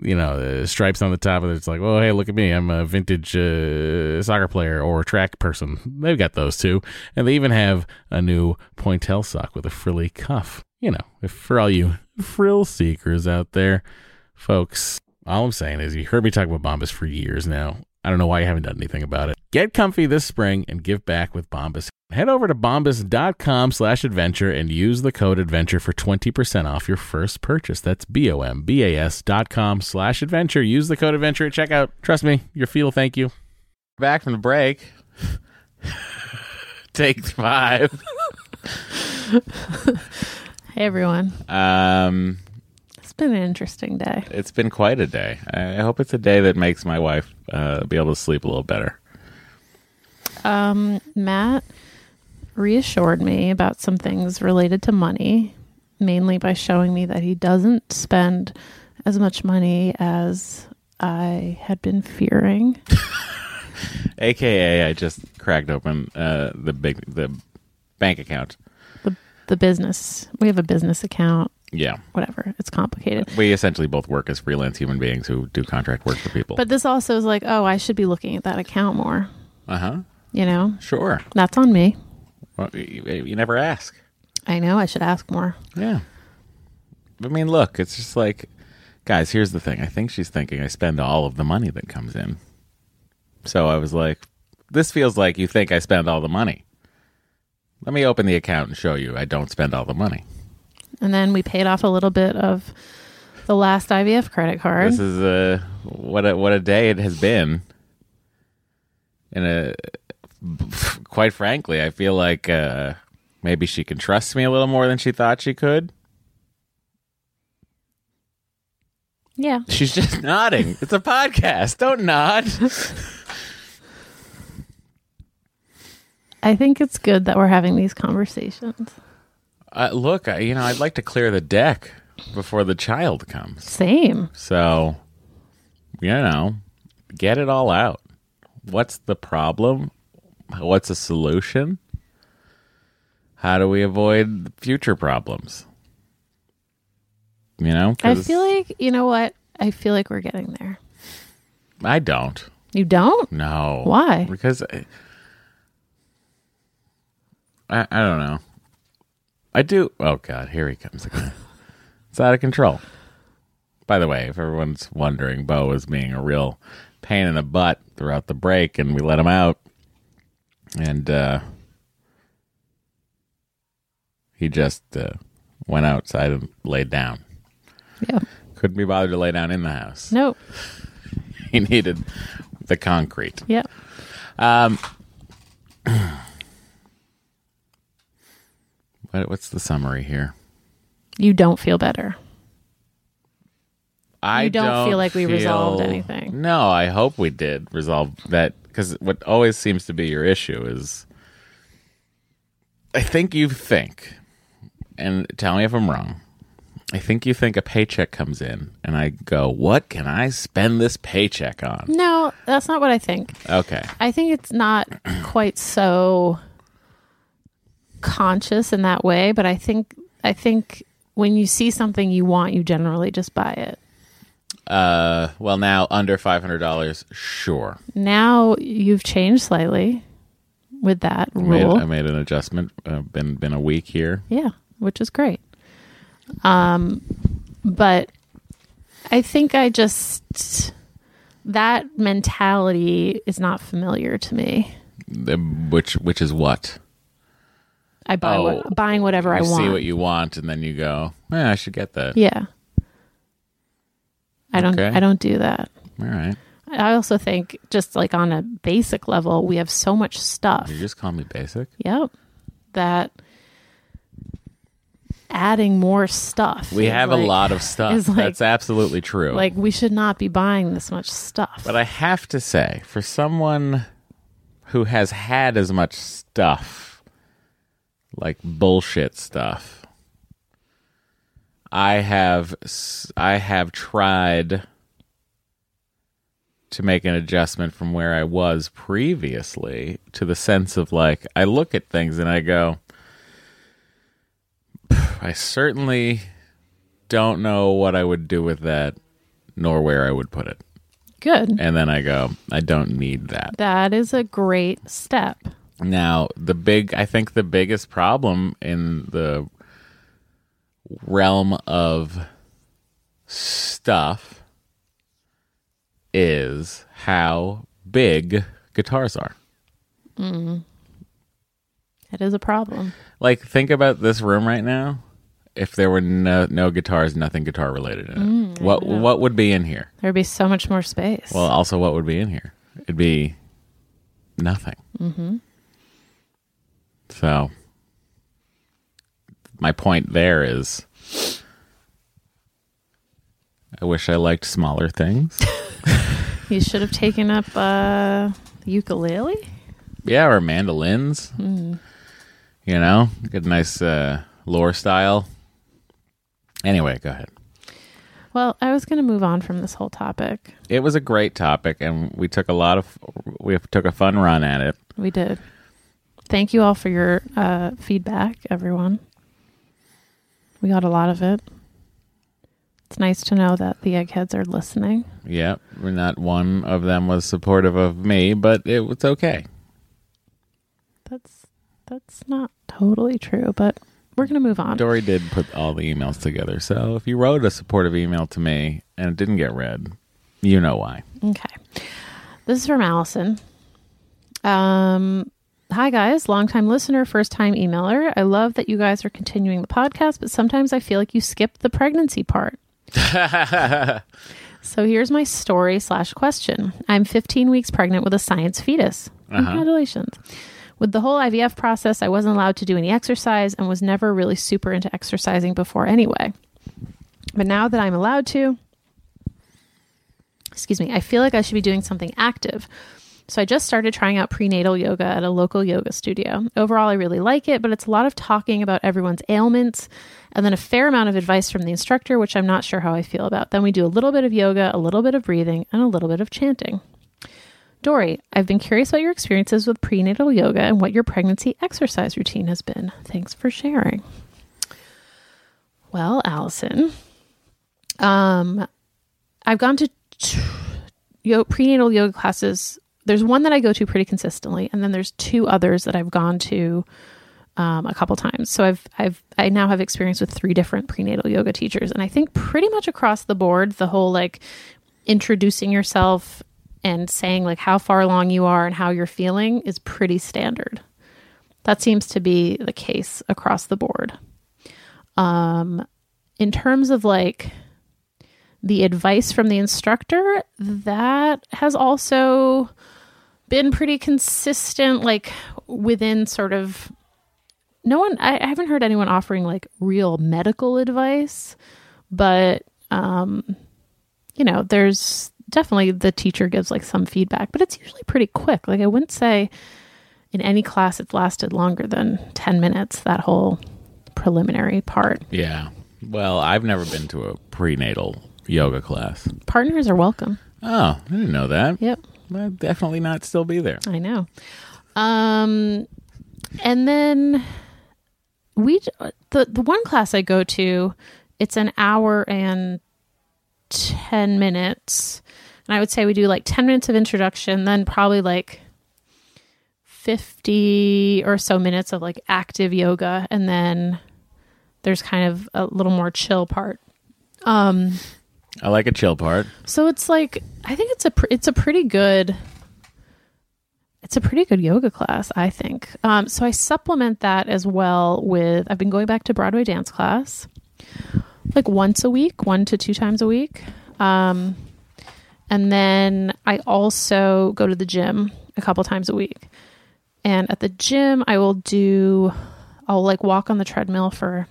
A: you know, uh, stripes on the top of it. It's like, well, hey, look at me. I'm a vintage uh, soccer player or track person. They've got those too. And they even have a new pointelle sock with a frilly cuff. You know, for all you frill seekers out there, folks, all I'm saying is you heard me talk about Bombas for years now. I don't know why you haven't done anything about it. Get comfy this spring and give back with Bombas. Head over to bombas.com slash adventure and use the code adventure for 20% off your first purchase. That's B-O-M-B-A-S dot com slash adventure. Use the code adventure at checkout. Trust me, your feel thank you. Back from the break. [LAUGHS] Take five. [LAUGHS]
B: Hey, everyone.
A: Um,
B: It's been an interesting day.
A: it's been quite a day. I hope it's a day that makes my wife uh, be able to sleep a little better.
B: Um, Matt reassured me about some things related to money, mainly by showing me that he doesn't spend as much money as I had been fearing. [LAUGHS]
A: AKA, I just cracked open uh, the big the bank account.
B: The, the business, we have a business account,
A: Yeah,
B: whatever. It's complicated.
A: we essentially both work as freelance human beings who do contract work for people.
B: But this also is like, oh, I should be looking at that account more.
A: uh huh,
B: You know,
A: sure.
B: that's on me.
A: Well, you, you never ask.
B: I know I should ask more.
A: Yeah. I mean, look, it's just like, guys, here's the thing. I think she's thinking I spend all of the money that comes in. So I was like, this feels like you think I spend all the money. Let me open the account and show you I don't spend all the money.
B: And then we paid off a little bit of the last IVF credit card.
A: This is uh, what a what a day it has been. And a quite frankly, I feel like uh, maybe she can trust me a little more than she thought she could.
B: yeah.
A: She's just [LAUGHS] nodding. It's a podcast. Don't nod.
B: I think it's good that we're having these conversations.
A: Uh, look, I, you know, I'd like to clear the deck before the child comes.
B: Same.
A: So, you know, get it all out. What's the problem? What's a solution? How do we avoid future problems? You know,
B: I feel like, you know what? I feel like we're getting there.
A: I don't.
B: You don't?
A: No.
B: Why?
A: Because I, I, I don't know. I do. Oh God, here he comes again. [LAUGHS] it's out of control. By the way, if everyone's wondering, Bo was being a real pain in the butt throughout the break, and we let him out, and uh, he just uh, went outside and laid down.
B: Yeah.
A: Couldn't be bothered to lay down in the house.
B: Nope. [LAUGHS]
A: He needed the concrete.
B: Yep.
A: Um, [CLEARS THROAT] what's the summary here?
B: You don't feel better.
A: I
B: You don't feel like we resolved anything.
A: No, I hope we did resolve that because what always seems to be your issue is I think you think, and tell me if I'm wrong. I think you think a paycheck comes in, and I go, "What can I spend this paycheck on?"
B: No, that's not what I think.
A: Okay,
B: I think it's not quite so conscious in that way, but I think I think when you see something you want, you generally just buy it.
A: uh, well now under five hundred dollars, sure.
B: Now you've changed slightly with that
A: I made,
B: rule.
A: I made an adjustment. Uh, been been a week here.
B: Yeah, which is great. Um, but I think I just that mentality is not familiar to me.
A: Which which is what
B: I buy
A: Oh,
B: what, buying whatever I
A: you
B: want.
A: see what you want, and then you go, "Yeah, I should get that."
B: yeah. I don't.
A: Okay.
B: I don't do that.
A: All right,
B: I also think just like on a basic level, we have so much stuff.
A: you just call me basic.
B: Yep. That adding more stuff.
A: We
B: is
A: have a
B: like-
A: lot of stuff.
B: is like-
A: That's absolutely true.
B: Like we should not be buying this much stuff.
A: But I have to say, for someone who has had as much stuff, like bullshit stuff, I have I have tried to make an adjustment from where I was previously to the sense of like I look at things and I go I certainly don't know what I would do with that nor where I would put it
B: Good.
A: and then I go, I don't need that.
B: That is a great step.
A: Now, the big, I think the biggest problem in the realm of stuff is how big guitars are.
B: That is a problem.
A: Like, think about this room right now. If there were no, no guitars, nothing guitar related in it, what what would be in here?
B: There'd be so much more space.
A: Well, also, what would be in here? It'd be nothing. Mm-hmm. So, my point there is, I wish I liked smaller things. [LAUGHS]
B: you should have taken up uh, ukulele.
A: yeah, or mandolins. You know, get a nice uh, Loar style. Anyway, go ahead.
B: Well, I was going to move on from this whole topic.
A: It was a great topic, and we took a lot of we took a fun run at it.
B: We did. Thank you all for your uh, feedback, everyone. We got a lot of it. It's nice to know that the eggheads are listening.
A: Yep, not one of them was supportive of me, but it was okay.
B: That's that's not totally true, but we're going to move on.
A: Dory did put all the emails together, so if you wrote a supportive email to me and it didn't get read, you know why.
B: Okay. This is from Allison. Um, hi guys, longtime listener, first time emailer. I love that you guys are continuing the podcast, but sometimes I feel like you skipped the pregnancy part. [LAUGHS] so here's my story slash question. I'm 15 weeks pregnant with a science fetus. Uh-huh. Congratulations. With the whole IVF process, I wasn't allowed to do any exercise and was never really super into exercising before anyway. But now that I'm allowed to, excuse me, I feel like I should be doing something active. So I just started trying out prenatal yoga at a local yoga studio. Overall, I really like it, but it's a lot of talking about everyone's ailments and then a fair amount of advice from the instructor, which I'm not sure how I feel about. Then we do a little bit of yoga, a little bit of breathing, and a little bit of chanting. Dory, I've been curious about your experiences with prenatal yoga and what your pregnancy exercise routine has been. Thanks for sharing. Well, Allison, um, I've gone to t- yo- prenatal yoga classes. There's one that I go to pretty consistently, and then there's two others that I've gone to um, a couple times. So I've I've I now have experience with three different prenatal yoga teachers, and I think pretty much across the board, the whole like introducing yourself and saying like how far along you are and how you're feeling is pretty standard. That seems to be the case across the board. Um, in terms of like the advice from the instructor, that has also been pretty consistent, like within sort of no one, I, I haven't heard anyone offering like real medical advice, but, um, you know, there's definitely the teacher gives like some feedback, but it's usually pretty quick. Like I wouldn't say in any class it's lasted longer than 10 minutes, that whole preliminary part.
A: Yeah. Well, I've never been to a prenatal yoga class.
B: Partners are welcome.
A: Oh, I didn't know that.
B: Yep.
A: I'll definitely not still be there.
B: I know. Um, and then we the the one class I go to, it's an hour and ten minutes, and I would say we do like ten minutes of introduction, then probably like fifty or so minutes of like active yoga, and then there's kind of a little more chill part. Um,
A: I like a chill part.
B: so it's like I think it's a pr- it's a pretty good it's a pretty good yoga class, I think. Um, so I supplement that as well with I've been going back to Broadway dance class like once a week, one to two times a week. Um, and then I also go to the gym a couple times a week. And at the gym, I will do, I'll like walk on the treadmill for,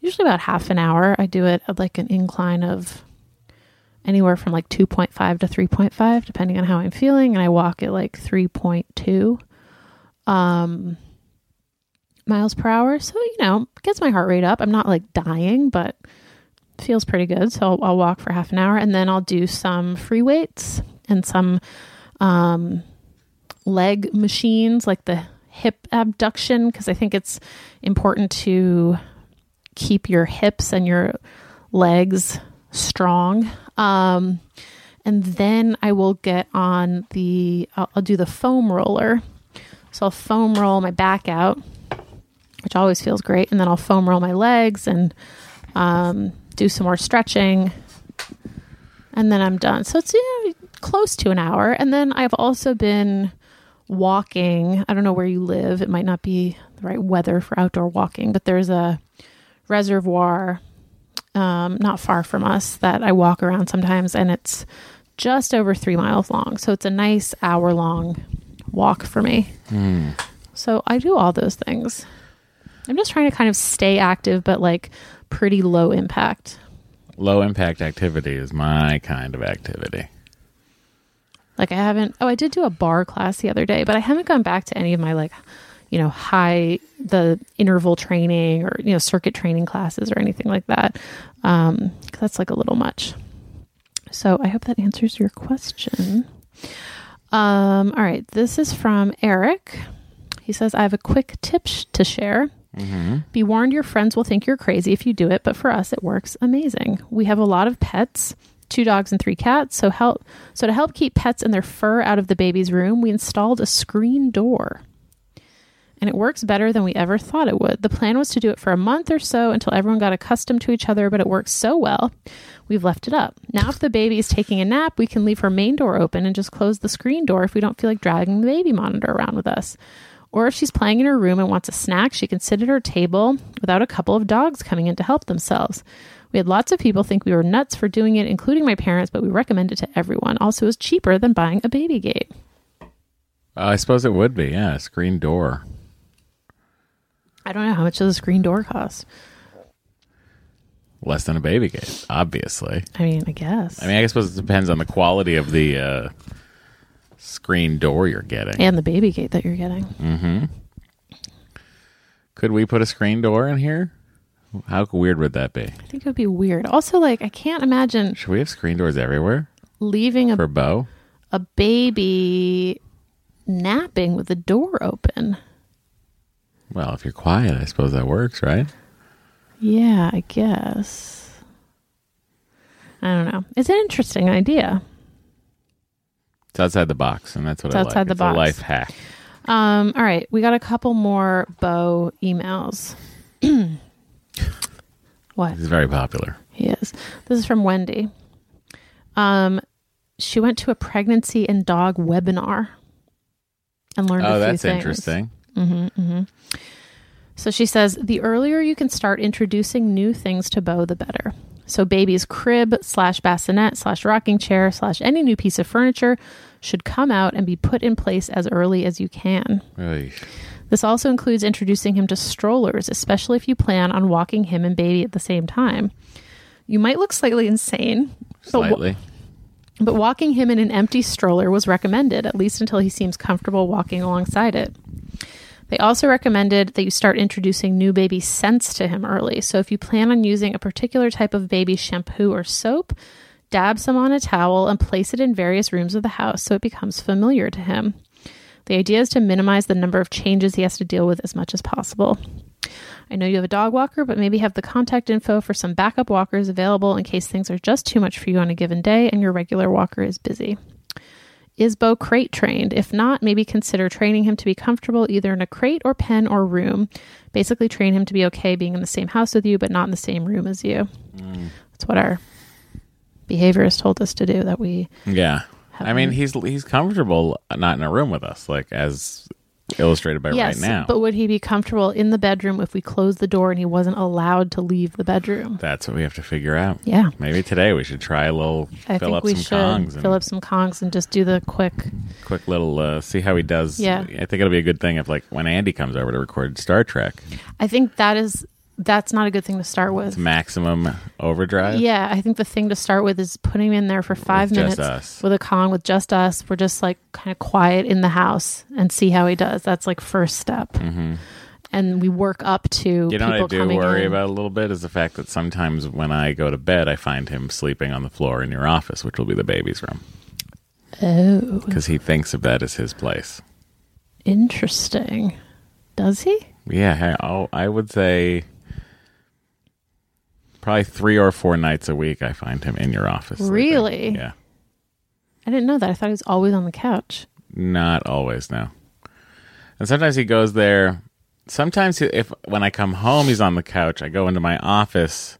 B: usually about half an hour. I do it at like an incline of anywhere from like 2.5 to 3.5 depending on how I'm feeling and I walk at like 3.2 um miles per hour. So, you know, gets my heart rate up. I'm not like dying, but feels pretty good. So I'll, I'll walk for half an hour and then I'll do some free weights and some um, leg machines like the hip abduction because I think it's important to keep your hips and your legs strong. Um, and then I will get on the, I'll, I'll do the foam roller. So I'll foam roll my back out, which always feels great. And then I'll foam roll my legs and um, do some more stretching. And then I'm done. So it's you know, close to an hour. And then I've also been walking. I don't know where you live. It might not be the right weather for outdoor walking, but there's a reservoir um, not far from us that I walk around sometimes, and it's just over three miles long. So it's a nice hour long walk for me. So I do all those things. I'm just trying to kind of stay active, but like pretty low impact.
A: Low impact activity is my kind of activity.
B: Like I haven't. Oh, I did do a barre class the other day, but I haven't gone back to any of my like, you know, high the interval training or you know circuit training classes or anything like that. Um, that's like a little much. So I hope that answers your question. Um, all right, this is from Eric. He says, "I have a quick tip sh- to share." Be warned, your friends will think you're crazy if you do it, but for us, it works amazing. We have a lot of pets, two dogs and three cats. So help, so to help keep pets and their fur out of the baby's room, we installed a screen door, and it works better than we ever thought it would. The plan was to do it for a month or so until everyone got accustomed to each other, but it works so well, we've left it up. Now, if the baby is taking a nap, we can leave her main door open and just close the screen door if we don't feel like dragging the baby monitor around with us. Or if she's playing in her room and wants a snack, she can sit at her table without a couple of dogs coming in to help themselves. We had lots of people think we were nuts for doing it, including my parents, but we recommend it to everyone. Also, it's cheaper than buying a baby gate.
A: Uh, I suppose it would be, yeah, screen door.
B: I don't know how much does a screen door cost.
A: Less than a baby gate, obviously.
B: I mean, I guess.
A: I mean, I suppose it depends on the quality of the uh, screen door you're getting.
B: and the baby gate that you're getting. Mm-hmm.
A: Could we put a screen door in here? How weird would that be?
B: I think it would be weird. Also, like, I can't imagine
A: Should we have screen doors everywhere
B: leaving a,
A: for Bo?
B: a baby napping with the door open.
A: Well, if you're quiet, I suppose that works, right?
B: Yeah, I guess. I don't know. It's an interesting idea.
A: It's outside the box, and that's what
B: It's
A: I
B: outside
A: like.
B: the
A: it's
B: box.
A: a life hack.
B: Um, all right, we got a couple more Bo emails. [CLEARS THROAT] what?
A: It's very popular.
B: He is. This is from Wendy. Um, she went to a pregnancy and dog webinar and learned a
A: Oh, that's
B: things.
A: interesting. Mm-hmm, mm-hmm.
B: So she says the earlier you can start introducing new things to Bo, the better. So baby's crib slash bassinet slash rocking chair slash any new piece of furniture should come out and be put in place as early as you can.
A: Oy.
B: This also includes introducing him to strollers, especially if you plan on walking him and baby at the same time. You might look slightly insane,
A: Slightly.
B: but walking him in an empty stroller was recommended, at least until he seems comfortable walking alongside it. They also recommended that you start introducing new baby scents to him early. So if you plan on using a particular type of baby shampoo or soap, dab some on a towel and place it in various rooms of the house so it becomes familiar to him. The idea is to minimize the number of changes he has to deal with as much as possible. I know you have a dog walker, but maybe have the contact info for some backup walkers available in case things are just too much for you on a given day and your regular walker is busy. Is Bo crate trained? If not, maybe consider training him to be comfortable either in a crate or pen or room. Basically, train him to be okay being in the same house with you, but not in the same room as you. That's what our behaviorist told us to do. That we
A: Yeah. I mean, he's he's comfortable not in a room with us, like as illustrated by
B: yes,
A: right now.
B: but would he be comfortable in the bedroom if we closed the door and he wasn't allowed to leave the bedroom?
A: That's what we have to figure out.
B: Yeah.
A: Maybe today we should try a little
B: I
A: fill
B: think
A: up
B: we
A: some
B: should
A: Kongs and
B: fill up some Kongs and just do the quick.
A: quick little uh, see how he does.
B: Yeah.
A: I think it'll be a good thing if like when Andy comes over to record Star Trek.
B: I think that is that's not a good thing to start with.
A: Maximum overdrive.
B: Yeah, I think the thing to start with is putting him in there for five
A: With
B: minutes with a Kong with just us. We're just like kind of quiet in the house and see how he does. That's like first step. And we work up to
A: Mm-hmm. You know what I do worry
B: in.
A: about a little bit is the fact that sometimes when I go to bed, I find him sleeping on the floor in your office, which will be the baby's room,
B: Oh,
A: because he thinks of that as his place.
B: interesting. Does he?
A: Yeah, hey, oh, I would say probably three or four nights a week. I find him in your office. sleeping.
B: Really?
A: Yeah,
B: I didn't know that. I thought he was always on the couch.
A: not always. No, and sometimes he goes there. Sometimes he, if when I come home, he's on the couch. I go into my office,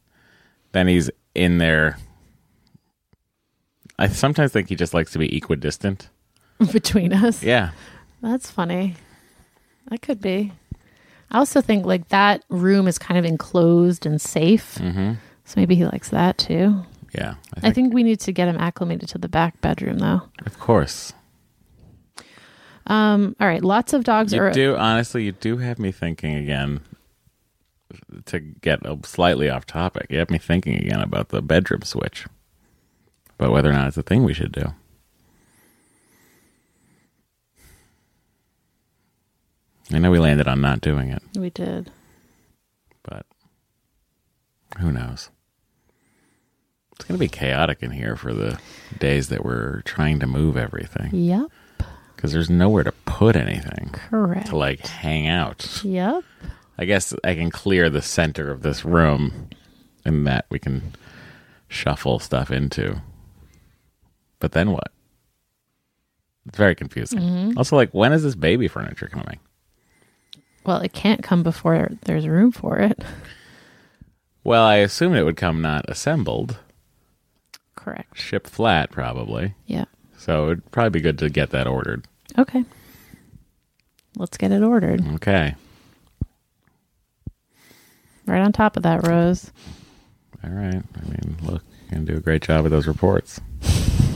A: then he's in there. I sometimes think he just likes to be equidistant. [LAUGHS]
B: between us.
A: Yeah,
B: That's funny. That could be. I also think like that room is kind of enclosed and safe.
A: hmm
B: So maybe he likes that too.
A: yeah.
B: I think we need to get him acclimated to the back bedroom though.
A: of course.
B: Um, all right. Lots of dogs
A: You
B: are
A: do honestly, you do have me thinking again. To get a- slightly off topic, you have me thinking again about the bedroom switch, about whether or not it's a thing we should do. I know we landed on not doing it,
B: we did.
A: but who knows? It's going to be chaotic in here for the days that we're trying to move everything
B: Yep.
A: because there's nowhere to put anything
B: Correct.
A: to like hang out.
B: Yep.
A: I guess I can clear the center of this room and that we can shuffle stuff into. But then what? It's very confusing.
B: Mm-hmm.
A: Also, like, when is this baby furniture coming?
B: Well, it can't come before there's room for it.
A: Well, I assume it would come not assembled,
B: Correct.
A: Ship flat, probably.
B: Yeah.
A: So it'd probably be good to get that ordered.
B: Okay. Let's get it ordered.
A: Okay.
B: Right on top of that, Rose.
A: All right. I mean, look, you're going to do a great job with those reports. [LAUGHS]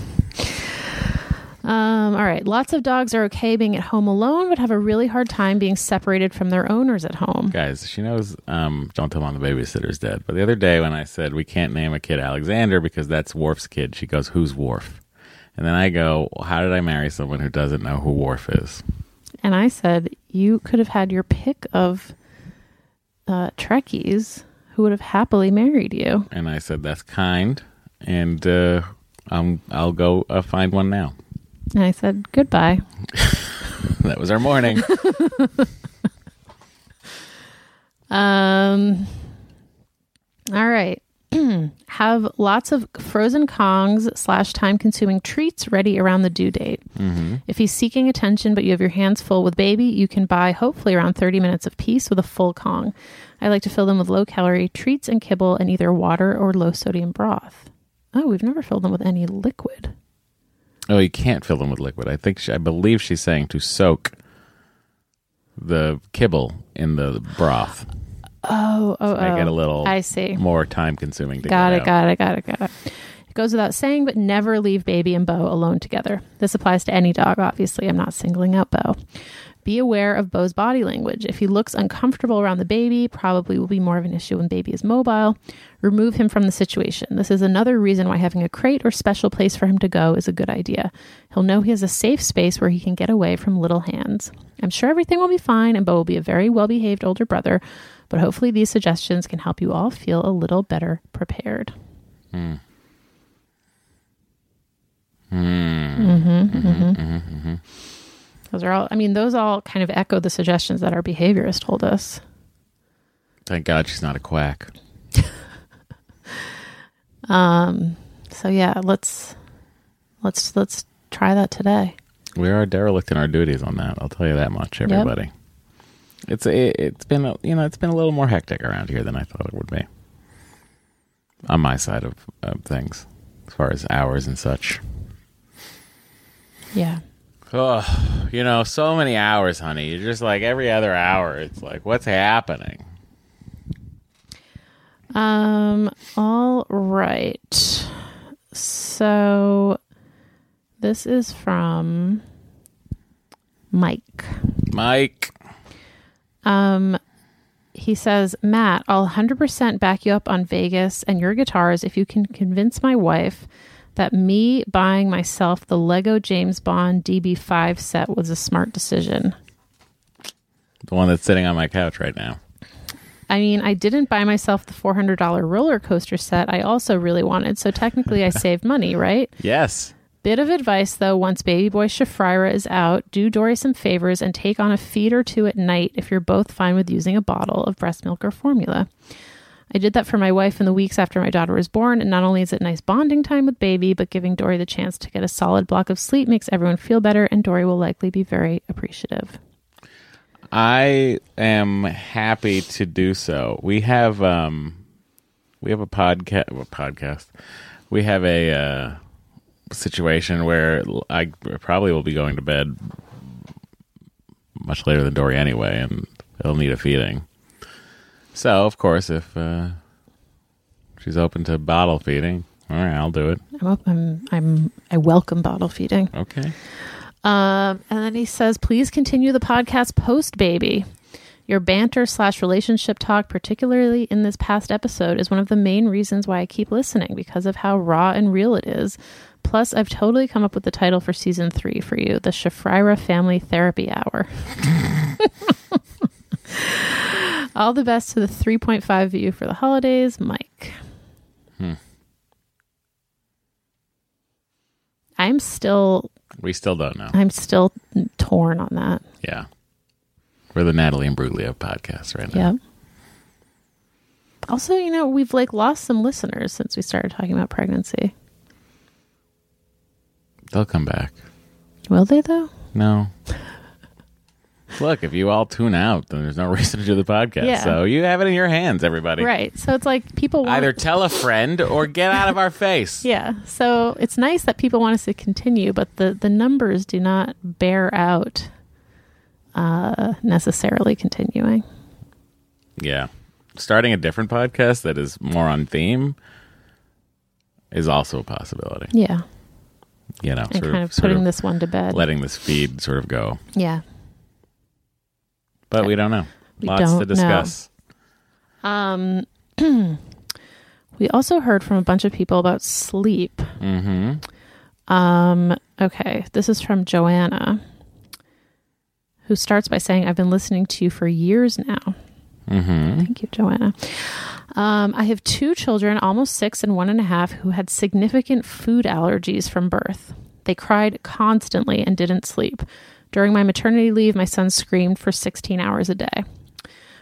B: Um, all right. Lots of dogs are okay being at home alone, but have a really hard time being separated from their owners at home.
A: Guys, she knows, um, don't tell mom the babysitter's dead. But the other day when I said we can't name a kid Alexander because that's Worf's kid, she goes, Who's Worf? And then I go, well, How did I marry someone who doesn't know who Worf is?
B: And I said, you could have had your pick of uh, Trekkies who would have happily married you.
A: And I said, That's kind. And uh, um, I'll go uh, find one now.
B: And I said, goodbye. [LAUGHS]
A: That was our morning. [LAUGHS]
B: Um, all right. [CLEARS THROAT] Have lots of frozen Kongs slash time consuming treats ready around the due date. If he's seeking attention, but you have your hands full with baby, you can buy hopefully around 30 minutes of peace with a full Kong. I like to fill them with low calorie treats and kibble and either water or low sodium broth. Oh, we've never filled them with any liquid.
A: Oh, you can't fill them with liquid. I think, she, I believe she's saying to soak the kibble in the broth.
B: Oh, oh,
A: Make
B: oh.
A: it a oh. little
B: I see.
A: more time consuming to
B: Got
A: get
B: it,
A: out.
B: got it, got it, got it. It goes without saying, but never leave Baby and Bo alone together. This applies to any dog, obviously. I'm not singling out Bo. Be aware of Bo's body language. If he looks uncomfortable around the baby, probably will be more of an issue when baby is mobile. Remove him from the situation. This is another reason why having a crate or special place for him to go is a good idea. He'll know he has a safe space where he can get away from little hands. I'm sure everything will be fine and Bo will be a very well behaved older brother, but hopefully these suggestions can help you all feel a little better prepared. Hmm. Mm-hmm, mm-hmm, mm-hmm, Those are all, I mean, those all kind of echo the suggestions that our behaviorist told us.
A: Thank God she's not a quack. [LAUGHS]
B: Um, so yeah, let's, let's, let's try that today.
A: We are derelict in our duties on that. I'll tell you that much, everybody. It's it, it's been a, you know it's been a little more hectic around here than I thought it would be. On my side of, of things, as far as hours and such.
B: Yeah.
A: Oh, you know, so many hours, honey. You're just like every other hour. It's like, what's happening?
B: Um, all right. So this is from Mike.
A: Mike.
B: Um, he says, Matt, I'll 100% back you up on Vegas and your guitars if you can convince my wife that me buying myself the Lego James Bond DB5 set was a smart decision.
A: The one that's sitting on my couch right now.
B: I mean, I didn't buy myself the $400 roller coaster set I also really wanted, so technically I [LAUGHS] saved money, right?
A: Yes.
B: Bit of advice though, once baby boy Shafrira is out, do Dory some favors and take on a feed or two at night if you're both fine with using a bottle of breast milk or formula. I did that for my wife in the weeks after my daughter was born, and not only is it nice bonding time with baby, but giving Dory the chance to get a solid block of sleep makes everyone feel better, and Dory will likely be very appreciative.
A: I am happy to do so. We have um we have a podcast podcast. We have a uh situation where I probably will be going to bed much later than Dory anyway and it'll need a feeding. So, of course, if uh she's open to bottle feeding, all right, I'll do it.
B: I'm, up, I'm, I'm, I welcome bottle feeding.
A: Okay.
B: Um, and then he says, please continue the podcast post baby. Your banter slash relationship talk, particularly in this past episode, is one of the main reasons why I keep listening because of how raw and real it is. Plus, I've totally come up with the title for season three for you the Shafrira Family Therapy Hour. [LAUGHS] [LAUGHS] [LAUGHS] All the best to the 3.5 view for the holidays, Mike. Hmm. I'm still
A: We still don't know.
B: I'm still torn on that.
A: Yeah. We're the Natalie and Bruglia podcast right now.
B: Yep. Also, you know, we've like lost some listeners since we started talking about pregnancy.
A: They'll come back.
B: Will they though?
A: No. Look, if you all tune out, then there's no [LAUGHS] reason to do the podcast.
B: Yeah.
A: So you have it in your hands, everybody.
B: Right. So it's like people want
A: Either tell a friend or get out of our face. [LAUGHS]
B: Yeah. So it's nice that people want us to continue, but the the numbers do not bear out uh necessarily continuing.
A: Yeah. Starting a different podcast that is more on theme is also a possibility.
B: Yeah.
A: You know,
B: And
A: sort
B: kind of
A: sort
B: putting this one to bed.
A: letting this feed sort of go.
B: yeah.
A: But we don't know.
B: We
A: Lots
B: don't
A: to discuss.
B: Um [CLEARS THROAT] we also heard from a bunch of people about sleep.
A: Mm-hmm.
B: Um, okay, this is from Joanna, who starts by saying, I've been listening to you for years now.
A: Mm-hmm.
B: Thank you, Joanna. Um, I have two children, almost six and one and a half, who had significant food allergies from birth. They cried constantly and didn't sleep. During my maternity leave, my son screamed for 16 hours a day.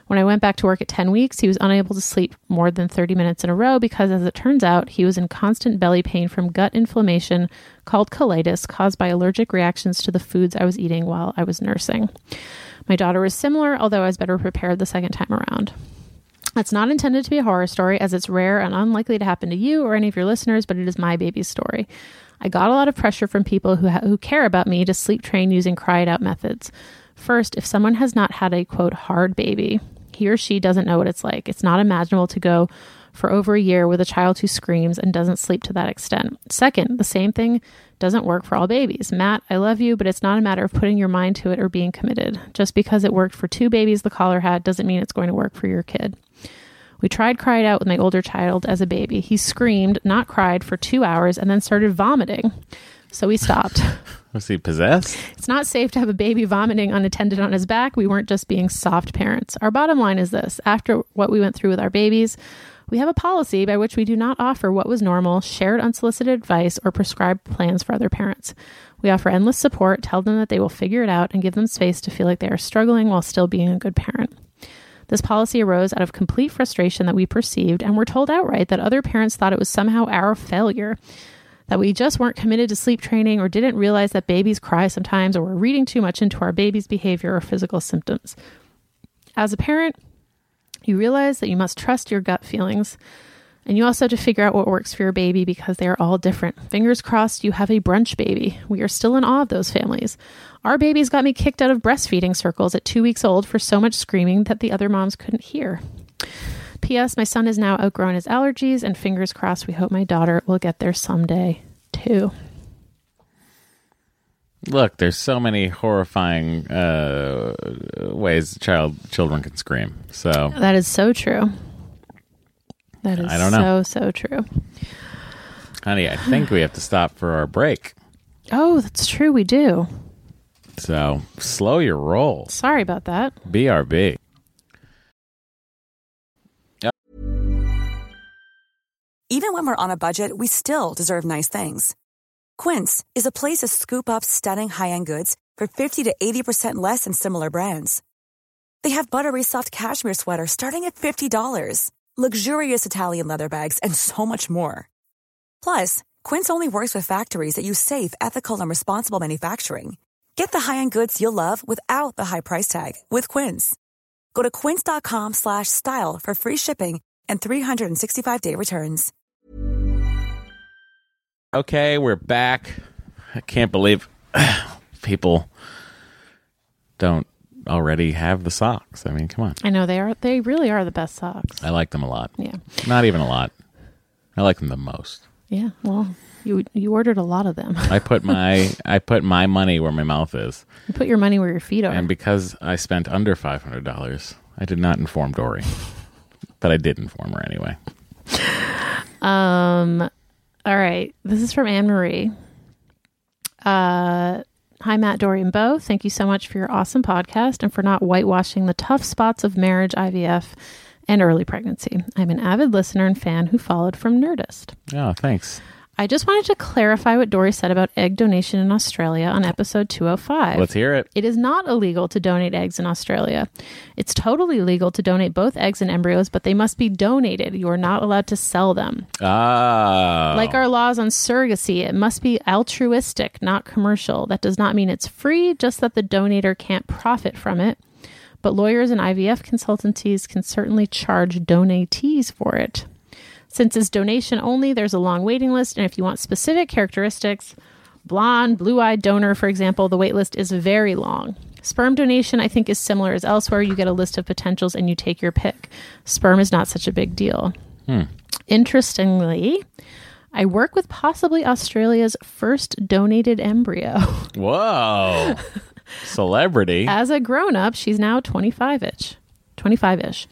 B: When I went back to work at 10 weeks, he was unable to sleep more than 30 minutes in a row because, as it turns out, he was in constant belly pain from gut inflammation called colitis caused by allergic reactions to the foods I was eating while I was nursing. My daughter was similar, although I was better prepared the second time around. It's not intended to be a horror story, as it's rare and unlikely to happen to you or any of your listeners, but it is my baby's story. I got a lot of pressure from people who, ha- who care about me to sleep train using cry it out methods. First, if someone has not had a quote hard baby, he or she doesn't know what it's like. It's not imaginable to go for over a year with a child who screams and doesn't sleep to that extent. Second, the same thing doesn't work for all babies. Matt, I love you, but it's not a matter of putting your mind to it or being committed. Just because it worked for two babies the collar had doesn't mean it's going to work for your kid. We tried it out with my older child as a baby. He screamed, not cried, for two hours and then started vomiting. So we stopped. [LAUGHS]
A: Was he possessed?
B: It's not safe to have a baby vomiting unattended on his back. We weren't just being soft parents. Our bottom line is this after what we went through with our babies, we have a policy by which we do not offer what was normal, shared unsolicited advice, or prescribed plans for other parents. We offer endless support, tell them that they will figure it out, and give them space to feel like they are struggling while still being a good parent. This policy arose out of complete frustration that we perceived, and were told outright that other parents thought it was somehow our failure that we just weren't committed to sleep training or didn't realize that babies cry sometimes or were reading too much into our baby's behavior or physical symptoms. As a parent, you realize that you must trust your gut feelings and you also have to figure out what works for your baby because they are all different. Fingers crossed you have a brunch baby. We are still in awe of those families. Our babies got me kicked out of breastfeeding circles at two weeks old for so much screaming that the other moms couldn't hear. P.S. My son is now outgrown his allergies, and fingers crossed, we hope my daughter will get there someday too.
A: Look, there's so many horrifying uh, ways child children can scream. So
B: That is so true. That is
A: I don't know.
B: so so true.
A: honey, I think we have to stop for our break.
B: Oh, that's true. We do.
A: So slow your roll.
B: Sorry about that.
A: BRB.
F: Even when we're on a budget, we still deserve nice things. Quince is a place to scoop up stunning high-end goods for 50 to 80% less than similar brands. They have buttery soft cashmere sweaters starting at $50, luxurious Italian leather bags, and so much more. Plus, Quince only works with factories that use safe, ethical, and responsible manufacturing. Get the high-end goods you'll love without the high price tag with Quince. Go to quince.com slash style for free shipping and 365-day returns.
A: Okay, we're back. I can't believe [SIGHS] people don't already have the socks. I mean, come on.
B: I know they are. They really are the best socks.
A: I like them a lot.
B: Yeah.
A: Not even a lot. I like them the most.
B: Yeah. Well, you you ordered a lot of them.
A: I put [LAUGHS] my I put my money where my mouth is,
B: you put your money where your feet are.
A: and because I spent under five hundred dollars, I did not inform Dory, but I did inform her anyway.
B: Um, all right. This is from Anne Marie. Uh, hi, Matt, Dory, and Bo. Thank you so much for your awesome podcast and for not whitewashing the tough spots of marriage, IVF, and early pregnancy. I'm an avid listener and fan who followed from Nerdist.
A: Oh, thanks.
B: I just wanted to clarify what Dory said about egg donation in Australia on episode 205.
A: Let's hear it.
B: It is not illegal to donate eggs in Australia. It's totally legal to donate both eggs and embryos, but they must be donated. You are not allowed to sell them.
A: Ah,
B: Like our laws on surrogacy, it must be altruistic, not commercial. That does not mean it's free, just that the donator can't profit from it. But lawyers and IVF consultancies can certainly charge donatees for it. Since it's donation only, there's a long waiting list, and if you want specific characteristics, blonde, blue eyed donor, for example, the wait list is very long. Sperm donation, I think, is similar as elsewhere. You get a list of potentials and you take your pick. Sperm is not such a big deal. Hmm. Interestingly, I work with possibly Australia's first donated embryo. [LAUGHS]
A: whoa, celebrity.
B: As a grown up, she's now 25 ish. 25 ish.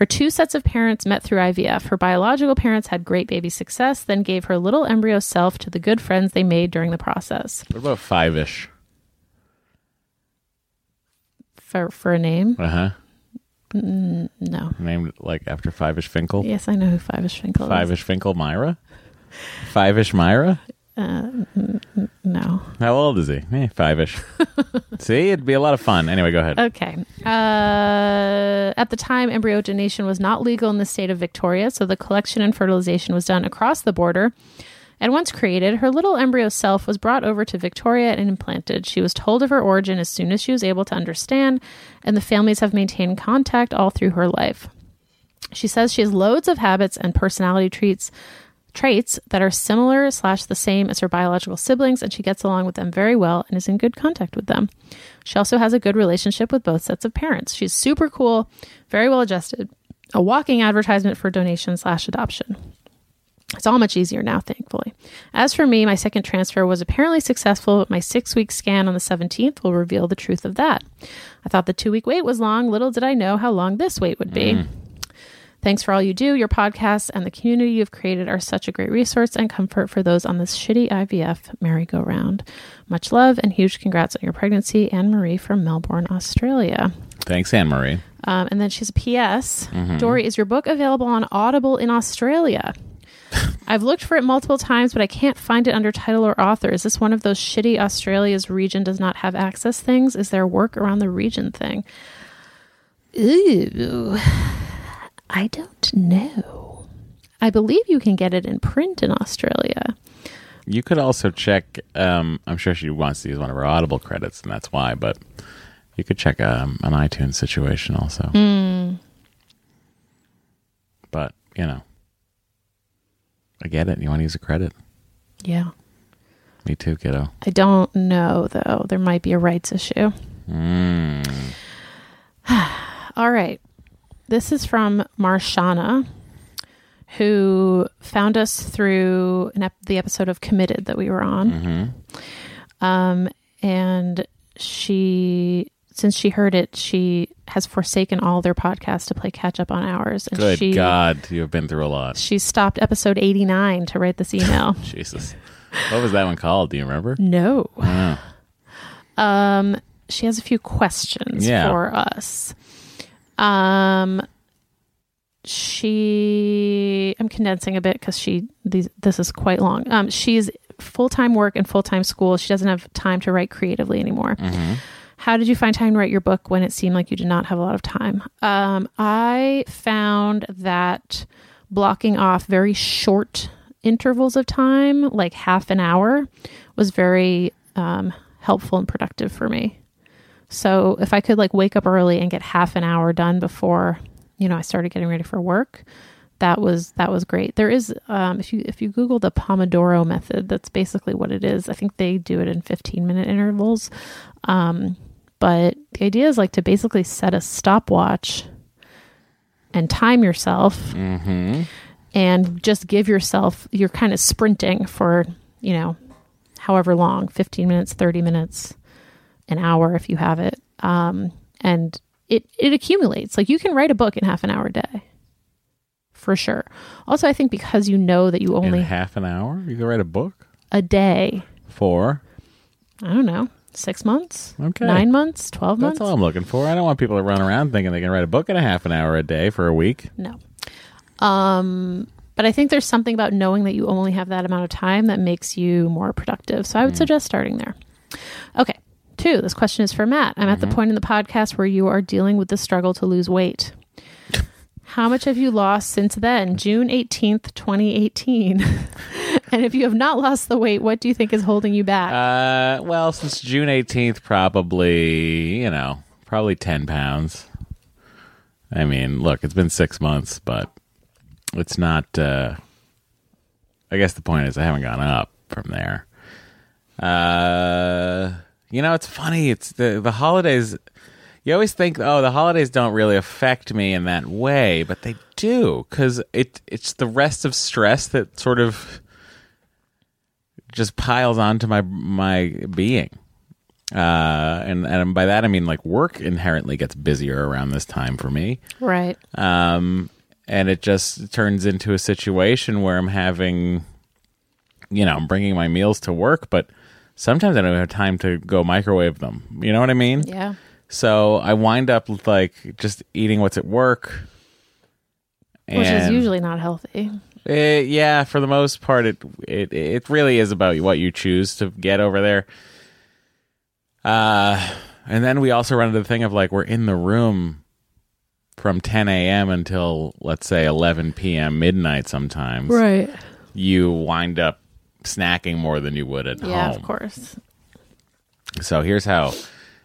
B: Her two sets of parents met through IVF. Her biological parents had great baby success, then gave her little embryo self to the good friends they made during the process.
A: What about five ish?
B: For, for a name?
A: Uh huh.
B: No.
A: Named like after five ish Finkel.
B: Yes, I know who Five ish Finkel
A: Five
B: is.
A: ish Finkel Mira. Five ish Mira.
B: No.
A: How old is he? Eh, five ish. [LAUGHS] See, it'd be a lot of fun. Anyway, go ahead.
B: Okay. Uh, at the time, embryo donation was not legal in the state of Victoria, so the collection and fertilization was done across the border. And once created, her little embryo self was brought over to Victoria and implanted. She was told of her origin as soon as she was able to understand, and the families have maintained contact all through her life. She says she has loads of habits and personality traits traits that are similar slash the same as her biological siblings, and she gets along with them very well and is in good contact with them. She also has a good relationship with both sets of parents. She's super cool, very well adjusted, a walking advertisement for donation slash adoption. It's all much easier now, thankfully. As for me, my second transfer was apparently successful, but my six week scan on the 17th will reveal the truth of that. I thought the two week wait was long. Little did I know how long this wait would be. Hmm. Thanks for all you do. Your podcasts and the community you've created are such a great resource and comfort for those on this shitty IVF merry-go-round. Much love and huge congrats on your pregnancy, Anne Marie from Melbourne, Australia.
A: Thanks, Anne Marie.
B: Um, and then she's a PS. Dory, is your book available on Audible in Australia? [LAUGHS] I've looked for it multiple times, but I can't find it under title or author. Is this one of those shitty Australia's region does not have access things? Is there work around the region thing? Ooh, I don't know. I believe you can get it in print in Australia.
A: You could also check. Um, I'm sure she wants to use one of her Audible credits, and that's why. But you could check um, an iTunes situation also. But you know, I get it. You want to use a credit?
B: Yeah.
A: Me too, kiddo.
B: I don't know, though. There might be a rights issue. [SIGHS] All right. This is from Marshana, who found us through an ep- the episode of Committed that we were on. Um, and she since she heard it, she has forsaken all their podcasts to play catch up on ours. And
A: Good
B: she,
A: God, you have been through a lot.
B: She stopped episode 89 to write this email. [LAUGHS]
A: Jesus. What was that one called? Do you remember?
B: no.
A: Wow.
B: Um, she has a few questions
A: Yeah.
B: for us. Um, she, I'm condensing a bit because she, these, this is quite long. Um, she's full time work and full time school. She doesn't have time to write creatively anymore. How did you find time to write your book when it seemed like you did not have a lot of time? Um, I found that blocking off very short intervals of time, like half an hour, was very um, helpful and productive for me. So if I could like wake up early and get half an hour done before, you know, I started getting ready for work, that was that was great. There is um, if you if you Google the Pomodoro method, that's basically what it is. I think they do it in 15 minute intervals. Um, but the idea is like to basically set a stopwatch and time yourself
A: Mm-hmm.
B: and just give yourself you're kind of sprinting for you know however long 15 minutes 30 minutes an hour if you have it um, and it it accumulates like you can write a book in half an hour a day for sure also i think because you know that you
A: In
B: only
A: half an hour, you can write a book
B: a day
A: for.
B: i don't know six months
A: Okay.
B: nine months 12
A: That's
B: months That's
A: all I'm looking for. I don't want people to run around thinking they can write a book in a half an hour a day for a week.
B: No. Um, but I think there's something about knowing that you only have that amount of time that makes you more productive. So I would suggest starting there. Okay. Two, this question is for Matt. I'm at the point in the podcast where you are dealing with the struggle to lose weight. How much have you lost since then? June 18th, 2018. [LAUGHS] and if you have not lost the weight, what do you think is holding you back?
A: Uh, well, since June 18th, probably, you know, probably 10 pounds. I mean, look, it's been six months, but it's not, uh, I guess the point is I haven't gone up from there. Uh, you know, it's funny. It's the, the holidays. You always think, oh, the holidays don't really affect me in that way, but they do because it it's the rest of stress that sort of just piles onto my my being. Uh, and and by that I mean like work inherently gets busier around this time for me.
B: right.
A: Um, and it just turns into a situation where I'm having, you know, I'm bringing my meals to work, but sometimes I don't have time to go microwave them. You know what I mean?
B: Yeah.
A: So I wind up with like just eating what's at work.
B: Which is
A: And-
B: usually not healthy.
A: Eh, yeah, for the most part, it it it really is about what you choose to get over there. Uh, and then we also run into the thing of like we're in the room from 10 a.m. until let's say 11 p.m. midnight. Sometimes
B: Right.
A: you wind up snacking more than you would at
B: Yeah,
A: home.
B: Yeah, of course.
A: So here's how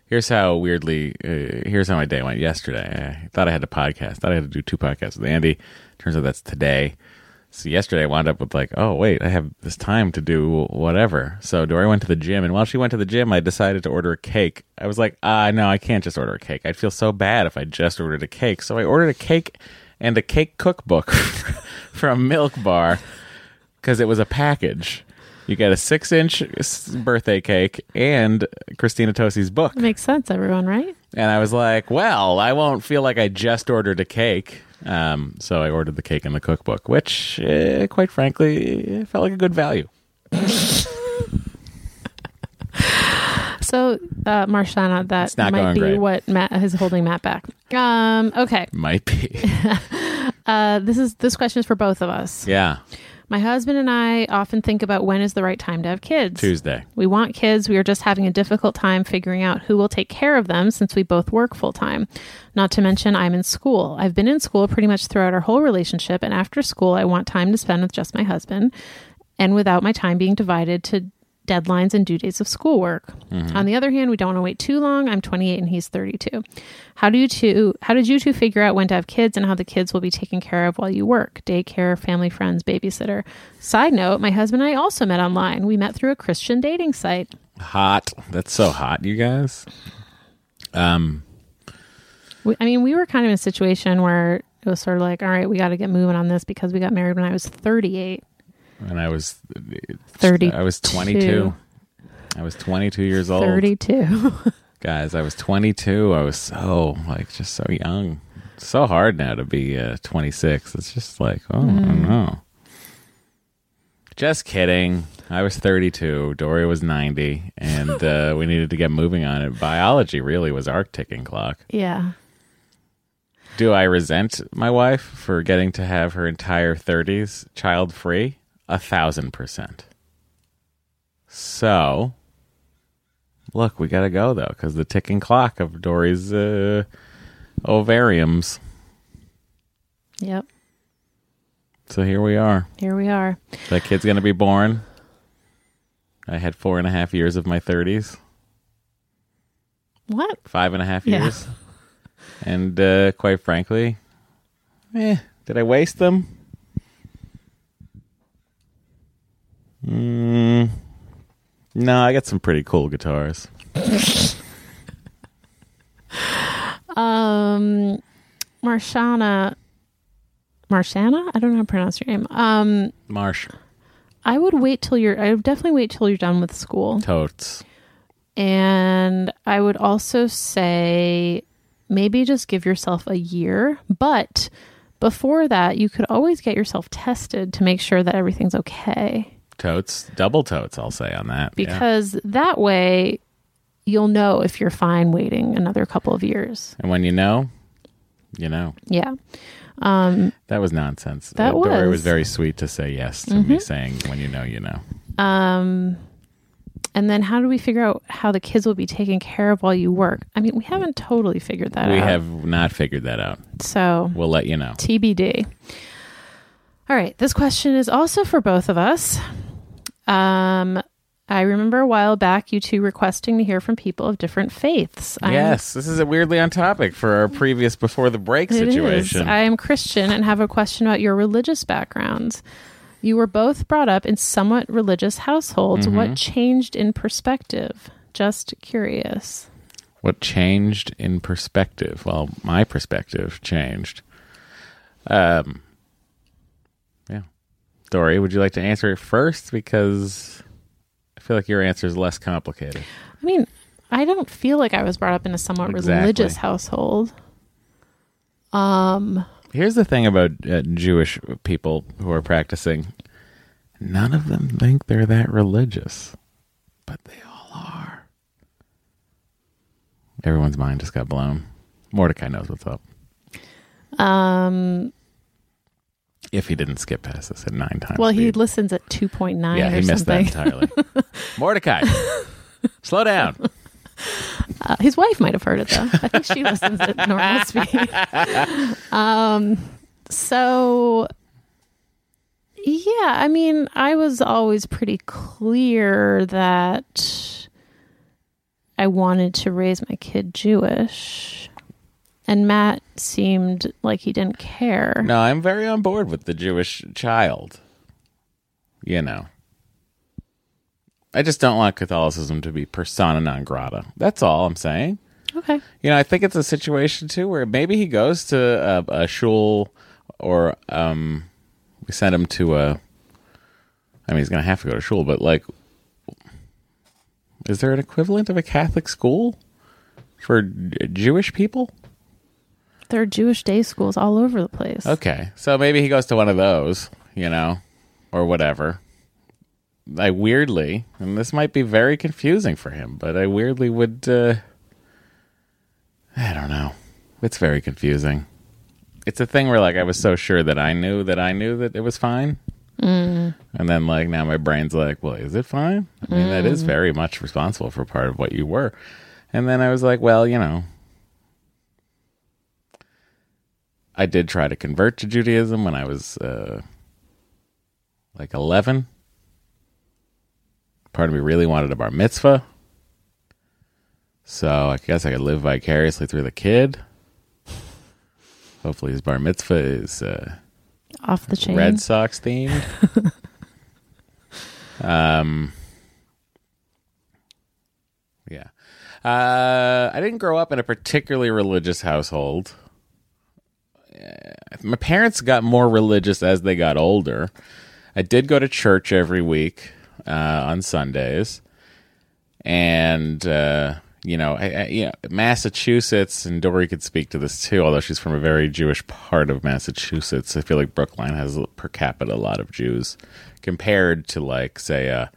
A: here's how weirdly uh, here's how my day went yesterday. I thought I had to podcast. I thought I had to do two podcasts with Andy. Turns out that's today. So yesterday I wound up with like, oh wait, I have this time to do whatever. So Dory went to the gym, and while she went to the gym, I decided to order a cake. I was like, ah, no, I can't just order a cake. I'd feel so bad if I just ordered a cake. So I ordered a cake and a cake cookbook [LAUGHS] from Milk Bar because it was a package. You get a six inch birthday cake and Christina Tosi's book.
B: Makes sense, everyone, right?
A: And I was like, well, I won't feel like I just ordered a cake. Um, so I ordered the cake and the cookbook, which, uh, quite frankly, felt like a good value. [LAUGHS]
B: So, uh, Marshana, that might be
A: great.
B: what Matt is holding Matt back. Um, okay.
A: Might be. [LAUGHS]
B: Uh, this is this question is for both of us.
A: yeah.
B: My husband and I often think about when is the right time to have kids.
A: Tuesday.
B: We want kids. We are just having a difficult time figuring out who will take care of them since we both work full time. Not to mention, I'm in school. I've been in school pretty much throughout our whole relationship, and after school, I want time to spend with just my husband and without my time being divided to deadlines and due dates of schoolwork. On the other hand, we don't want to wait too long. I'm 28 and he's 32. How do you two how did you two figure out when to have kids and how the kids will be taken care of while you work? Daycare, family friends, babysitter. Side note, my husband and I also met online. We met through a Christian dating site.
A: Hot. That's so hot, you guys. Um,
B: We, I mean, we were kind of in a situation where it was sort of like, all right, we got to get moving on this because we got married when I was 38.
A: And I was
B: 30.
A: I was 22. I was 22 years old.
B: 32. [LAUGHS]
A: Guys, I was 22. I was so, like, just so young. So hard now to be uh, 26. It's just like, oh, I don't know. Just kidding. I was 32. Dory was 90. And uh, we needed to get moving on it. Biology really was our ticking clock.
B: yeah.
A: Do I resent my wife for getting to have her entire 30s child free? A thousand percent. So, look, we got to go though, because the ticking clock of Dory's uh, ovariums.
B: Yep.
A: So here we are.
B: Here we are.
A: That kid's going to be born. I had four and a half years of my 30s,
B: What?
A: five and a half
B: Yeah.
A: years. And uh, quite frankly, eh, did I waste them? Mm, no, I got some pretty cool guitars.
B: Um, Marshana. Marshana? I don't know how to pronounce your name. Um,
A: Marsh,
B: I would wait till you're. I would definitely wait till you're done with school,
A: totes.
B: and I would also say maybe just give yourself a year. But before that, you could always get yourself tested to make sure that everything's okay.
A: Totes, double totes, I'll say on that. yeah.
B: Because that way, you'll know if you're fine waiting another couple of years.
A: And when you know, you know.
B: Yeah. Um,
A: That was nonsense.
B: That
A: Uh,
B: was. Mm-hmm.
A: was very sweet to say yes to me saying, when you know, you know.
B: Um, and then how do we figure out how the kids will be taken care of while you work? I mean, we haven't totally figured that
A: we
B: out.
A: We have not figured that out.
B: So
A: We'll let you know.
B: TBD. All right, this question is also for both of us. Um, I remember a while back you two requesting to hear from people of different faiths. I'm-
A: yes, this is a weirdly on topic for our previous before the break
B: It is.
A: situation.
B: I am Christian and have a question about your religious backgrounds. You were both brought up in somewhat religious households.
A: Mm-hmm.
B: What changed in perspective? Just curious.
A: what changed in perspective? Well, my perspective changed. Um. Dory, would you like to answer it first? Because I feel like your answer is less complicated.
B: I mean, I don't feel like I was brought up in a somewhat
A: Exactly.
B: religious household. Um,
A: Here's the thing about uh, Jewish people who are practicing none of them think they're that religious, but they all are. Everyone's mind just got blown. Mordecai knows what's up.
B: um,
A: If he didn't skip past this at nine times.
B: well, he
A: speed.
B: listens at 2.9
A: yeah,
B: or
A: he missed
B: something.
A: that entirely. [LAUGHS] Mordecai, slow down.
B: Uh, his wife might have heard it though. I think she listens at normal [LAUGHS] speed. um, so yeah, I mean, I was always pretty clear that I wanted to raise my kid Jewish, and Matt seemed like he didn't care.
A: No, I'm very on board with the Jewish child. You know. I just don't want Catholicism to be persona non grata. That's all I'm saying.
B: Okay.
A: You know, I think it's a situation too where maybe he goes to a, a shul or um, we send him to a. I mean, he's going to have to go to shul, but like, is there an equivalent of a Catholic school for Jewish people?
B: There are Jewish day schools all over the place.
A: Okay, so maybe he goes to one of those, you know, or whatever. I weirdly, and this might be very confusing for him, but I weirdly would. Uh, I don't know. It's very confusing. It's a thing where, like, I was so sure that I knew that I knew that it was fine, mm. and then, like, now my brain's like, "Well, is it fine?" I mean, that is very much responsible for part of what you were. And then I was like, "Well, you know." I did try to convert to Judaism when I was uh, like 11. Part of me really wanted a bar mitzvah. So I guess I could live vicariously through the kid. Hopefully his bar mitzvah is uh,
B: Off the chain.
A: Red Sox themed. [LAUGHS] um, yeah. Uh, I didn't grow up in a particularly religious household. My parents got more religious as they got older. I did go to church every week uh, on Sundays. and uh, you know, I, I, you know, Massachusetts, and Dory could speak to this too. Although she's from a very Jewish part of Massachusetts, I feel like Brookline has per capita a lot of Jews compared to like say uh,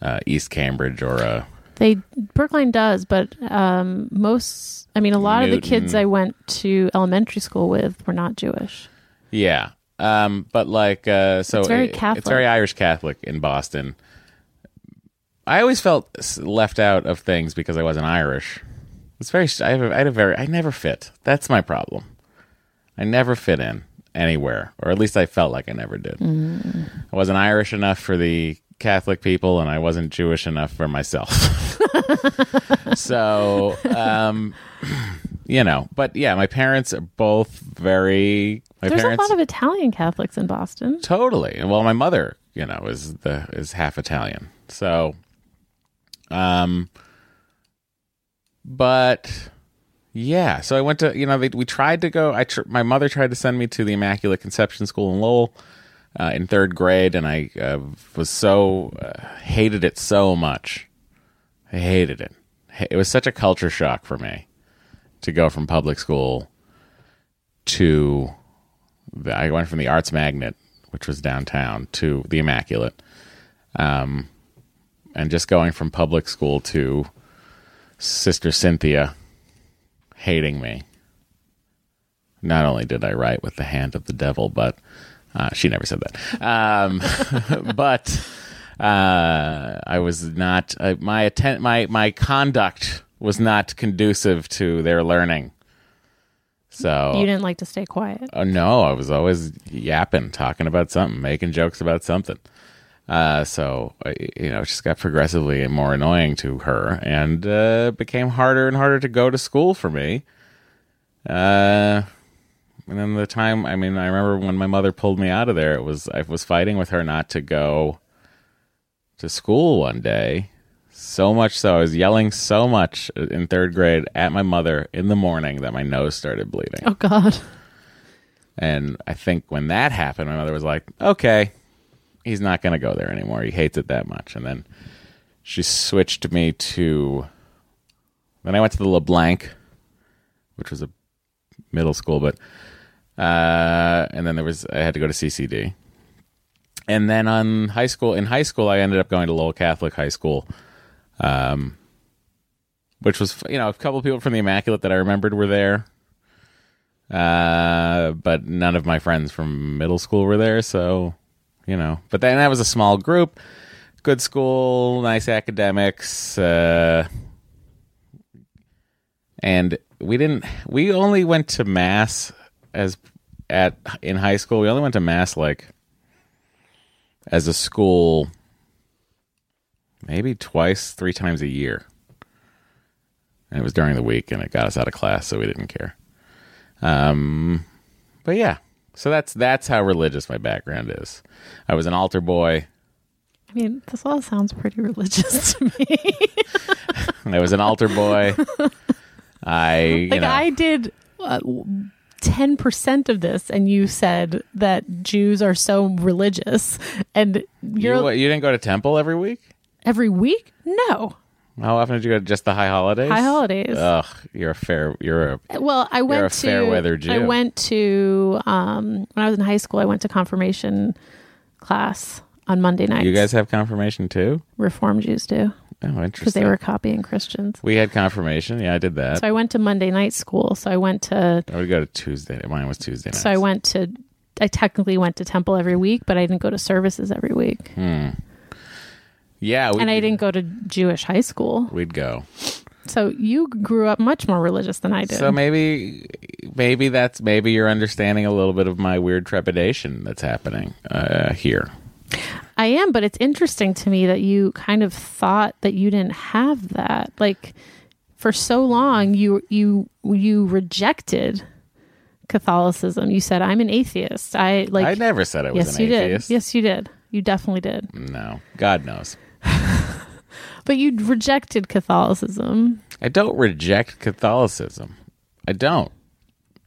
A: uh, East Cambridge or uh,
B: They Brookline does, but um, most. I mean, a lot of the kids I went to elementary school with were not Jewish.
A: Yeah. Um, but like, uh, so
B: It's very
A: it-
B: Catholic.
A: It's very Irish Catholic in Boston. I always felt left out of things because I wasn't Irish. It's very. I, have a, I had a very. I never fit. That's my problem. I never fit in anywhere, or at least I felt like I never did. I wasn't Irish enough for the Catholic people, and I wasn't Jewish enough for myself. [LAUGHS] [LAUGHS] so, um, [CLEARS THROAT] you know, but yeah, my parents are both very. My
B: There's
A: parents
B: a lot of Italian Catholics in Boston.
A: totally. Well, my mother, you know, is the is half Italian, so, um, but yeah, so I went to you know they, we tried to go. I tr- my mother tried to send me to the Immaculate Conception School in Lowell. Uh, in third grade, and I uh, was so uh, hated it so much. I hated it. It was such a culture shock for me to go from public school to the, I went from the Arts Magnet, which was downtown, to the Immaculate, um, and just going from public school to Sister Cynthia hating me. Not only did I write with the hand of the devil, but uh, she never said that. Um, [LAUGHS] but uh, I was not uh, my atten- my my conduct was not conducive to their learning. So
B: You didn't like to stay quiet.
A: Oh no, I was always yapping, talking about something, making jokes about something. Uh, so you know, it just got progressively more annoying to her, and uh, became harder and harder to go to school for me. Uh, and then the time, I mean, I remember when my mother pulled me out of there. It was I was fighting with her not to go to school one day. So much so, I was yelling so much in third grade at my mother in the morning that my nose started bleeding.
B: Oh God.
A: And I think when that happened, my mother was like, okay, he's not going to go there anymore. He hates it that much. And then she switched me to. Then I went to the LeBlanc, which was a middle school, but. Uh, and then there was. I had to go to CCD. And then on high school, in high school, I ended up going to Lowell Catholic High School, um, which was, you know, a couple of people from the Immaculate that I remembered were there uh, but none of my friends from middle school were there, so you know. But then that was a small group, good school, nice academics, uh, and we didn't. We only went to mass as at in high school. We only went to mass like as a school, maybe twice, three times a year. And it was during the week, and it got us out of class, so we didn't care. Um, but yeah, so that's that's how religious my background is. I was an altar boy.
B: I mean, this all sounds pretty religious [LAUGHS] to me. [LAUGHS]
A: I was an altar boy. [LAUGHS] I you
B: like
A: know
B: I did uh, ten percent of this, and you said that Jews are so religious, and you're
A: you, what, you didn't go to temple every week.
B: every week. No,
A: How often did you go to just the high holidays?
B: high holidays.
A: Ugh, you're a fair. You're a
B: well, I went
A: a
B: to
A: fair weather Jew.
B: I went to um, when I was in high school. I went to confirmation class on Monday nights.
A: you guys have confirmation too.
B: Reform Jews do
A: Oh, interesting.
B: because they were copying Christians.
A: we had confirmation. Yeah, I did that.
B: So I went to Monday night school. So I went to
A: I would go to Tuesday. Mine was Tuesday night.
B: so I went to I technically went to temple every week, but I didn't go to services every week.
A: Yeah, we,
B: and I didn't go to Jewish high school.
A: We'd go.
B: So you grew up much more religious than I did.
A: So maybe, maybe that's maybe you're understanding a little bit of my weird trepidation that's happening uh, here.
B: I am, but it's interesting to me that you kind of thought that you didn't have that. Like for so long you you you rejected Catholicism. You said I'm an atheist. I like
A: I never said I was
B: Yes,
A: an
B: you
A: atheist.
B: did. Yes, you did. You definitely did.
A: No, God knows. [LAUGHS]
B: But you rejected Catholicism.
A: I don't reject Catholicism. I don't.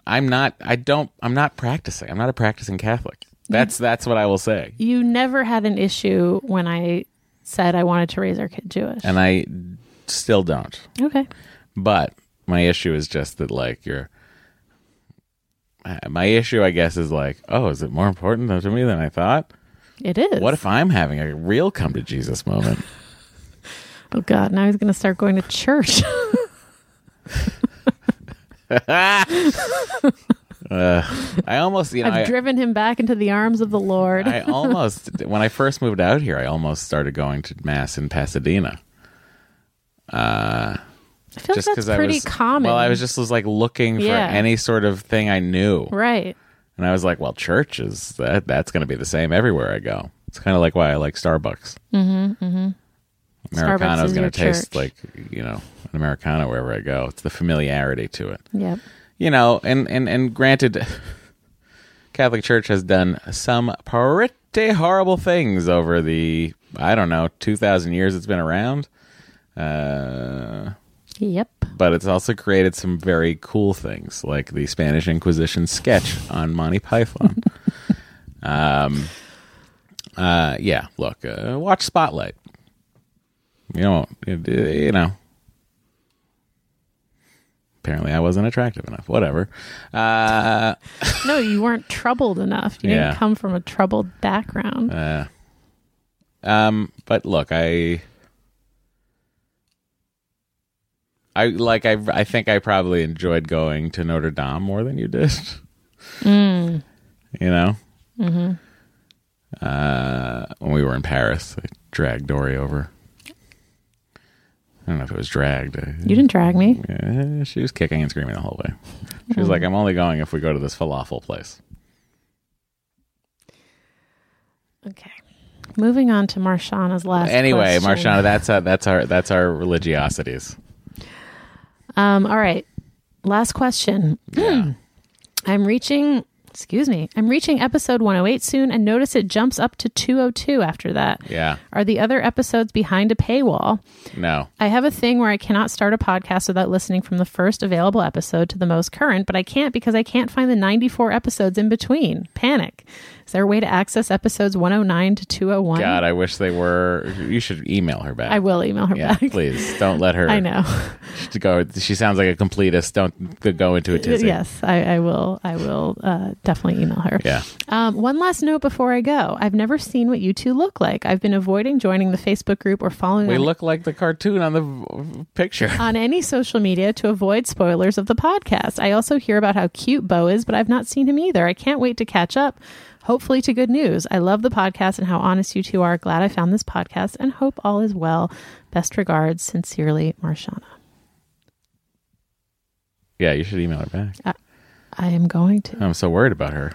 A: I'm not. I don't. I'm not practicing. I'm not a practicing Catholic. That's that's what I will say.
B: You never had an issue when I said I wanted to raise our kid Jewish.
A: and I still don't.
B: okay.
A: But my issue is just that like you're my issue I guess is like, oh, is it more important to me than I thought?
B: It is.
A: What if I'm having a real come to Jesus moment? [LAUGHS] [LAUGHS]
B: Oh God! Now he's going to start going to church. [LAUGHS]
A: I almost, you know,
B: I've
A: I,
B: driven him back into the arms of the Lord.
A: I [LAUGHS] almost when I first moved out here, I almost started going to mass in Pasadena.
B: I feel
A: just
B: like
A: because
B: that's
A: I
B: pretty
A: was
B: common.
A: Well, I was just was like looking for
B: Yeah.
A: any sort of thing I knew,
B: right.
A: and I was like, well, church is that that's going to be the same everywhere I go. It's kind of like why I like Starbucks. Mm-hmm. mm-hmm. Americano is
B: is
A: going to taste
B: church.
A: like you know an Americano wherever I go. It's the familiarity to it.
B: Yep.
A: You know, and and and granted, [LAUGHS] Catholic Church has done some pretty horrible things over the I don't know two thousand years it's been around, uh,
B: Yep.
A: but it's also created some very cool things like the Spanish Inquisition sketch on Monty Python. [LAUGHS] um, uh, yeah, look, uh, watch Spotlight. You know, you know. Apparently, I wasn't attractive enough. Whatever. Uh, [LAUGHS]
B: No, you weren't troubled enough. You
A: Yeah.
B: didn't come from a troubled background.
A: Uh, um, but look, I, I like I I think I probably enjoyed going to Notre Dame more than you did.
B: Mm.
A: You know. Mm-hmm. Uh, when we were in Paris, I dragged Dory over. I don't know if it was dragged.
B: You didn't drag me.
A: Yeah, she was kicking and screaming the whole way. She was like, "I'm only going if we go to this falafel place."
B: Okay. Moving on to Marshana's last.
A: anyway,
B: question.
A: Marshana, that's uh, that's our that's our religiosities.
B: Um. All right. Last question.
A: Yeah. [CLEARS THROAT]
B: I'm reaching. Excuse me. I'm reaching episode 108 soon, and notice it jumps up to 202 after that.
A: Yeah.
B: Are the other episodes behind a paywall?
A: No.
B: I have a thing where I cannot start a podcast without listening from the first available episode to the most current, but I can't because I can't find the 94 episodes in between. Panic. Is there a way to access episodes 109 to 201?
A: God, I wish they were. You should email her back.
B: I will email her
A: Yeah,
B: back.
A: please don't let her. [LAUGHS]
B: I know. [LAUGHS]
A: To go. She sounds like a completist. Don't go into a tizzy.
B: yes, I, I will. I will uh, definitely email her.
A: Yeah.
B: Um, one last note before I go. I've never seen what you two look like. I've been avoiding joining the Facebook group or following
A: We look like the cartoon on the picture.
B: on any social media to avoid spoilers of the podcast. I also hear about how cute Bo is, but I've not seen him either. I can't wait to catch up. Hopefully to good news. I love the podcast and how honest you two are. Glad I found this podcast and hope all is well. Best regards, sincerely, Marshana.
A: Yeah, you should email her back.
B: I am going to.
A: I'm so worried about her.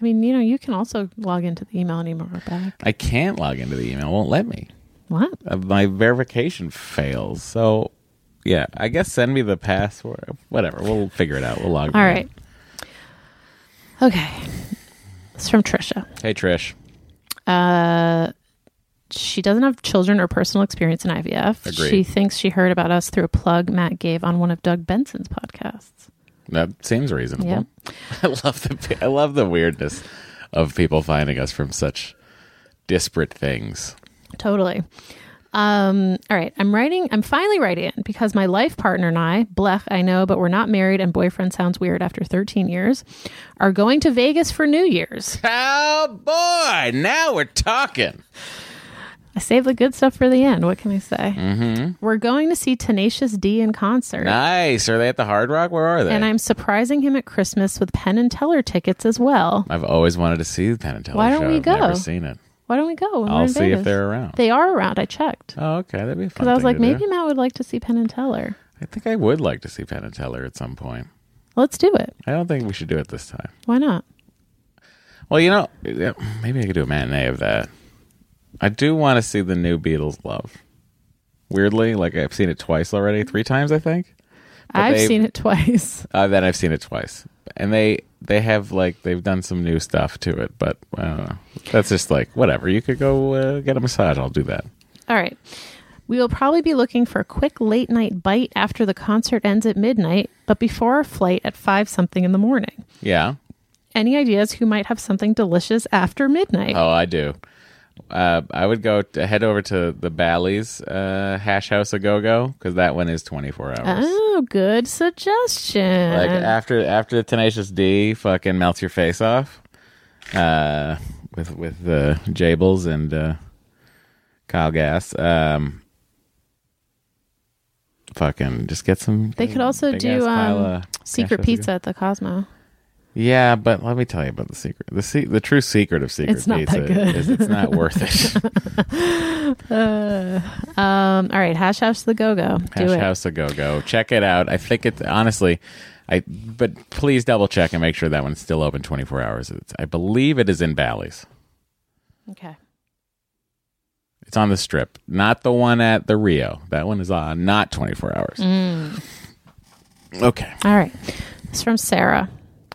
B: I mean, you know, you can also log into the email and email her back.
A: I can't log into the email. It won't let me.
B: What?
A: Uh, My verification fails. So, yeah, I guess send me the password. Whatever. We'll figure it out. We'll log.
B: All
A: in.
B: right. Okay. It's from Trisha.
A: Hey, Trish.
B: Uh, she doesn't have children or personal experience in IVF.
A: Agreed.
B: She thinks she heard about us through a plug Matt gave on one of Doug Benson's podcasts.
A: That seems reasonable.
B: Yep. [LAUGHS]
A: I love the I love the weirdness of people finding us from such disparate things.
B: Totally. Um, all right. I'm writing, I'm finally writing in because my life partner and I, blech, I know, but we're not married and boyfriend sounds weird after 13 years, are going to Vegas for New Year's.
A: Oh boy! Now we're talking.
B: I save the good stuff for the end. What can I say? Mm-hmm. We're going to see Tenacious D in concert.
A: Nice. Are they at the Hard Rock? Where are they?
B: And I'm surprising him at Christmas with Penn and Teller tickets as well.
A: I've always wanted to see the Penn and Teller
B: Why don't
A: show.
B: we
A: I've never seen it.
B: Why don't we go?
A: I'll see
B: Vegas?
A: if they're around.
B: They are around. I checked
A: oh, okay. That'd be fun.
B: because I was like,
A: to do.
B: maybe Matt would like to see Penn and Teller.
A: I think I would like to see Penn and Teller at some point.
B: Let's do it.
A: I don't think we should do it this time.
B: Why not?
A: Well, you know, maybe I could do a matinee of that. I do want to see the new Beatles Love. Weirdly, like I've seen it twice already, three times I think. But
B: I've seen it twice.
A: Uh, then I've seen it twice, and they they have like they've done some new stuff to it, but know. That's just like whatever. You could go uh, get a massage. I'll do that.
B: All right. We will probably be looking for a quick late night bite after the concert ends at midnight, but before our flight at five something in the morning.
A: Yeah.
B: Any ideas who might have something delicious after midnight?
A: Oh, I do. Uh, I would go to, head over to the Bally's uh, Hash House a Go Go because that one is 24 hours.
B: Oh, good suggestion.
A: Like after after the Tenacious D fucking melts your face off, uh, with with the Jables and uh, Kyle Gass. Um, fucking just get some.
B: they could also do um, secret
A: Hash House a Go.
B: pizza at the Cosmo.
A: Yeah, but let me tell you about the secret. The se- the true secret of secret
B: It's not
A: pizza
B: that good.
A: is it's not [LAUGHS] worth it.
B: Um, all right, hash house the go go. Do
A: Hash
B: it.
A: House a Go Go. Check it out. I think it's honestly, I but please double check and make sure that one's still open 24 hours. It's, I believe it is in Bally's.
B: Okay.
A: It's on the strip, not the one at the Rio. That one is on not 24 hours.
B: Mm.
A: Okay.
B: All right. It's from Sarah.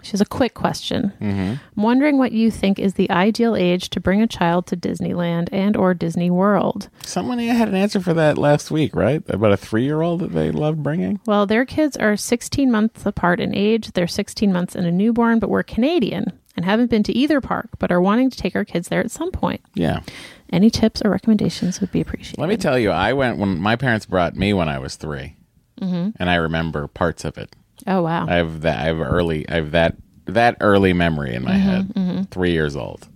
B: She has a quick question.
A: Mm-hmm.
B: I'm wondering what you think is the ideal age to bring a child to Disneyland and or Disney World.
A: Someone had an answer for that last week, right? About a three year old that they love bringing.
B: Well, their kids are 16 months apart in age. They're 16 months and a newborn, but we're Canadian and haven't been to either park, but are wanting to take our kids there at some point.
A: Yeah.
B: Any tips or recommendations would be appreciated.
A: Let me tell you, I went when my parents brought me when I was 3
B: Mm-hmm.
A: and I remember parts of it.
B: Oh, wow.
A: I have that. I have early. I have that that early memory in my
B: Mm-hmm,
A: head. Three years old.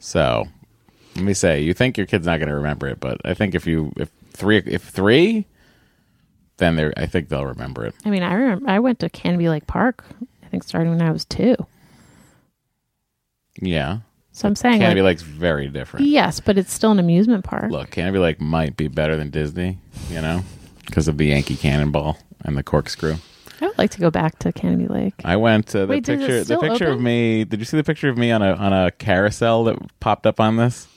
A: So let me say, you think your kid's not going to remember it, but I think if you if three if three, then they I think they'll remember it.
B: I mean, I remember I went to Canobie Lake Park, I think starting when I was two.
A: Yeah,
B: So I'm saying,
A: Canobie
B: like,
A: Lake's very different.
B: yes, but it's still an amusement park.
A: Look, Canobie Lake might be better than Disney, you know, because of the Yankee Cannonball and the corkscrew.
B: I would like to go back to Canobie Lake.
A: I went to the
B: Wait, is it
A: picture. The
B: still
A: picture of
B: open?
A: me. Did you see the picture of me on a on a carousel that popped up on this?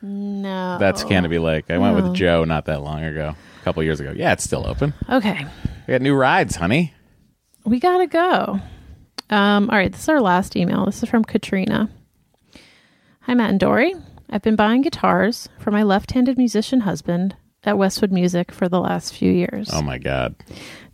B: No.
A: That's Canobie Lake. I went with Joe not that long ago, a couple years ago. Yeah, it's still open.
B: Okay.
A: We got new rides, honey.
B: We got to go. Um, all right. This is our last email. This is from Katrina. Hi, Matt and Dory. I've been buying guitars for my left handed musician husband at Westwood Music for the last few years.
A: Oh my God,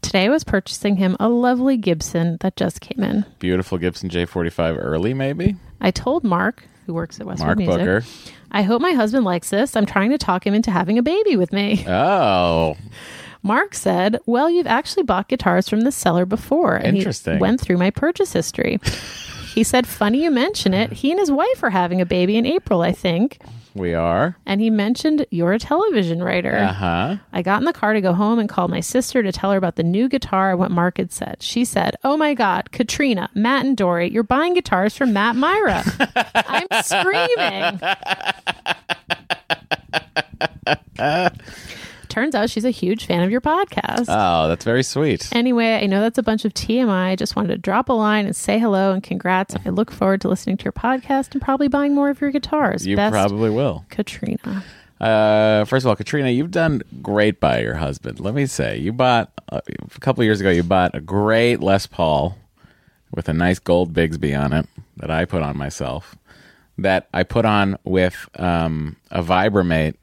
B: Today I was purchasing him a lovely Gibson that just came in.
A: beautiful Gibson J45 early, maybe.
B: I told Mark, who works at Westwood
A: Mark
B: Music,
A: Booker.
B: I hope my husband likes this. I'm trying to talk him into having a baby with me. [LAUGHS]
A: Oh,
B: Mark said, Well, you've actually bought guitars from the seller before. And
A: Interesting.
B: He went through my purchase history. [LAUGHS] he said, Funny you mention it. He and his wife are having a baby in April, I think.
A: We are.
B: And he mentioned you're a television writer.
A: Uh huh.
B: I got in the car to go home and called my sister to tell her about the new guitar and what Mark had said. She said, Oh my God, Katrina, Matt, and Dory, you're buying guitars from Matt Mira. [LAUGHS] I'm screaming. [LAUGHS] Turns out she's a huge fan of your podcast.
A: Oh, that's very sweet.
B: Anyway, I know that's a bunch of TMI. I just wanted to drop a line and say hello and congrats. I look forward to listening to your podcast and probably buying more of your guitars.
A: You
B: Best,
A: probably will.
B: Katrina.
A: Uh, first of all, Katrina, you've done great by your husband. Let me say, you bought uh, a couple of years ago. You bought a great Les Paul with a nice gold Bigsby on it that I put on myself. That I put on with um, a Vibramate.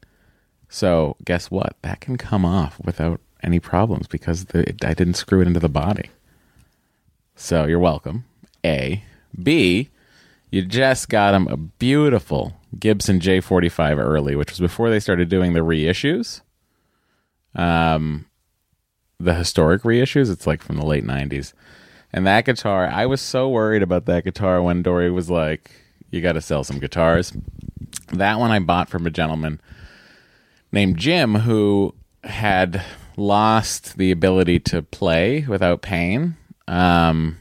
A: So guess what? That can come off without any problems because the, I didn't screw it into the body. So you're welcome. A. B. You just got him a beautiful Gibson J45 early, which was before they started doing the reissues. Um, the historic reissues. It's like from the late 90s. And that guitar, I was so worried about that guitar when Dory was like, you got to sell some guitars. That one I bought from a gentleman named Jim who had lost the ability to play without pain. Um,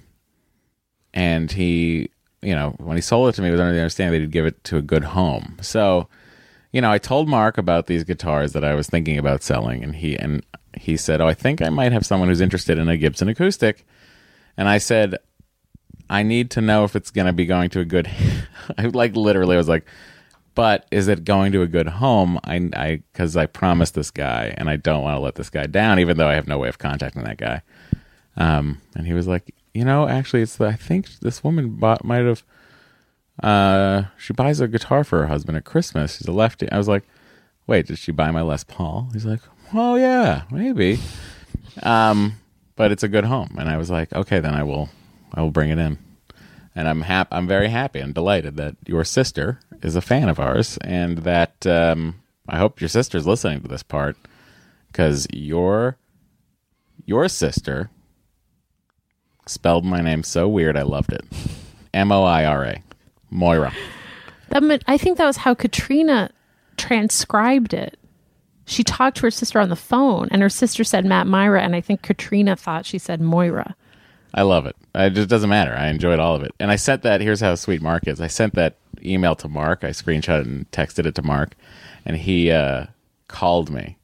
A: and he, you know, when he sold it to me, was under the understanding that he'd give it to a good home. So, you know, I told Mark about these guitars that I was thinking about selling, and he and he said, "Oh, I think I might have someone who's interested in a Gibson acoustic." And I said, "I need to know if it's going to be going to a good." [LAUGHS] I like literally I was like, "But is it going to a good home?" I I because I promised this guy, and I don't want to let this guy down, even though I have no way of contacting that guy. Um, and he was like, you know, actually, it's the, I think this woman bought might have. Uh, she buys a guitar for her husband at Christmas. She's a lefty. I was like, wait, did she buy my Les Paul? He's like, oh yeah, maybe. Um, but it's a good home, and I was like, okay, then I will, I will bring it in. And I'm hap- I'm very happy and delighted that your sister is a fan of ours, and that um, I hope your sister's listening to this part because your your sister spelled my name so weird I loved it. M O I R A, Moira.
B: That meant, I think that was how Katrina transcribed it. She talked to her sister on the phone, and her sister said Matt Mira, and I think Katrina thought she said Moira.
A: I love it. It just doesn't matter. I enjoyed all of it. And I sent that. Here's how sweet Mark is. I sent that email to Mark. I screenshot it and texted it to Mark, and he uh, called me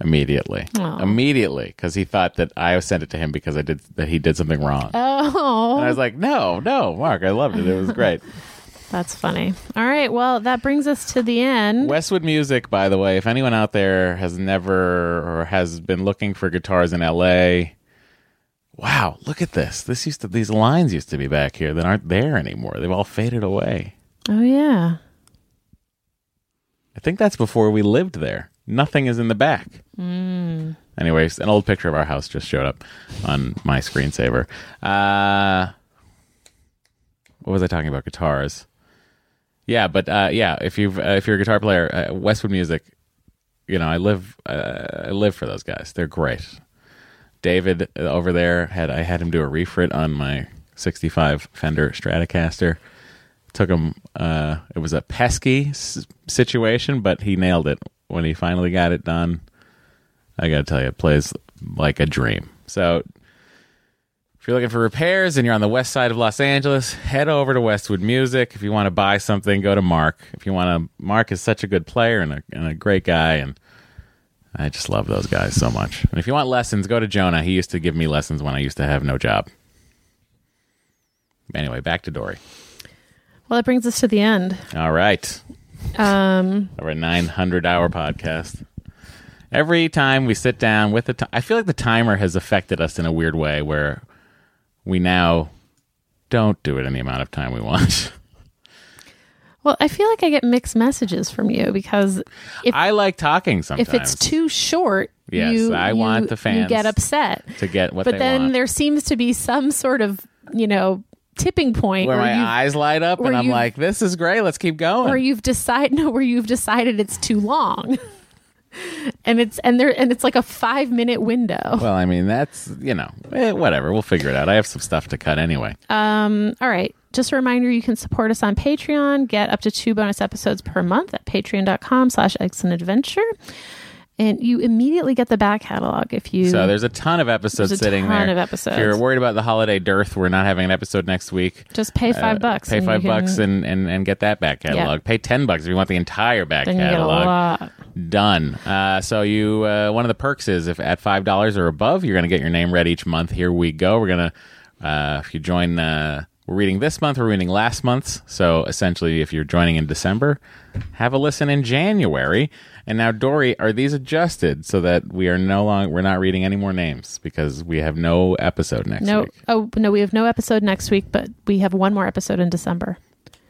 A: immediately.
B: Aw.
A: Immediately, because he thought that I sent it to him because I did that he did something wrong.
B: Oh,
A: And I was like, no, no, Mark, I loved it. It was great. [LAUGHS]
B: that's funny. All right, well, that brings us to the end.
A: Westwood Music, by the way, if anyone out there has never or has been looking for guitars in LA, wow, look at this. This used to these lines used to be back here that aren't there anymore. They've all faded away.
B: Oh yeah.
A: I think that's before we lived there. Nothing is in the back.
B: Mm.
A: Anyways, an old picture of our house just showed up on my screensaver. Uh, what was I talking about? Guitars. Yeah, but uh, yeah, if you've uh, if you're a guitar player, uh, Westwood Music, you know, I live uh, I live for those guys. They're great. David uh, over there had I had him do a refret on my '65 Fender Stratocaster. Took him. Uh, it was a pesky s- situation, but he nailed it when he finally got it done. I gotta tell you, it plays like a dream. So if you're looking for repairs and you're on the west side of Los Angeles, head over to Westwood Music. If you want to buy something, go to Mark. If you want to, Mark is such a good player and a, and a great guy, and I just love those guys so much. And if you want lessons, go to Jonah. He used to give me lessons when I used to have no job. Anyway, back to Dory.
B: Well, that brings us to the end.
A: All right.
B: Um,
A: our 900 hour podcast. Every time we sit down with the ti I feel like the timer has affected us in a weird way where we now don't do it in the amount of time we want. [LAUGHS]
B: well, I feel like I get mixed messages from you because if
A: I like talking sometimes.
B: if it's too short,
A: Yes,
B: you,
A: I
B: you-
A: want the fans
B: You get upset,
A: to get what
B: but then
A: want.
B: there seems to be some sort of you know tipping point
A: where my eyes light up and I'm like, this is great. Let's keep going.
B: or you've decided no, where you've decided it's too long, [LAUGHS] and it's and there and it's like a five minute window.
A: well, I mean, that's, you know, eh, whatever. We'll figure it out. I have some stuff to cut anyway.
B: Um, all right. Just a reminder, you can support us on Patreon, get up to two bonus episodes per month at patreon.com slash excellent adventure. And you immediately get the back catalog if you
A: So there's a ton of episodes
B: There's a
A: sitting
B: ton
A: there.
B: of episodes.
A: If you're worried about the holiday dearth, we're not having an episode next week.
B: just pay five
A: Uh,
B: bucks.
A: Pay five
B: you can-
A: bucks and, and, and get that back catalog. Pay ten bucks if you want the entire back
B: then you get a
A: catalog.
B: lot.
A: Done. Uh, so you uh, one of the perks is if at five dollars or above, you're going to get your name read each month. Here we go. We're gonna uh, if you join. We're reading this month. We're reading last month's. So essentially, if you're joining in December, have a listen in January. And now, Dory, are these adjusted so that we are no longer we're not reading any more names because we have no episode next
B: No,
A: week?
B: oh no, we have no episode next week, but we have one more episode in December.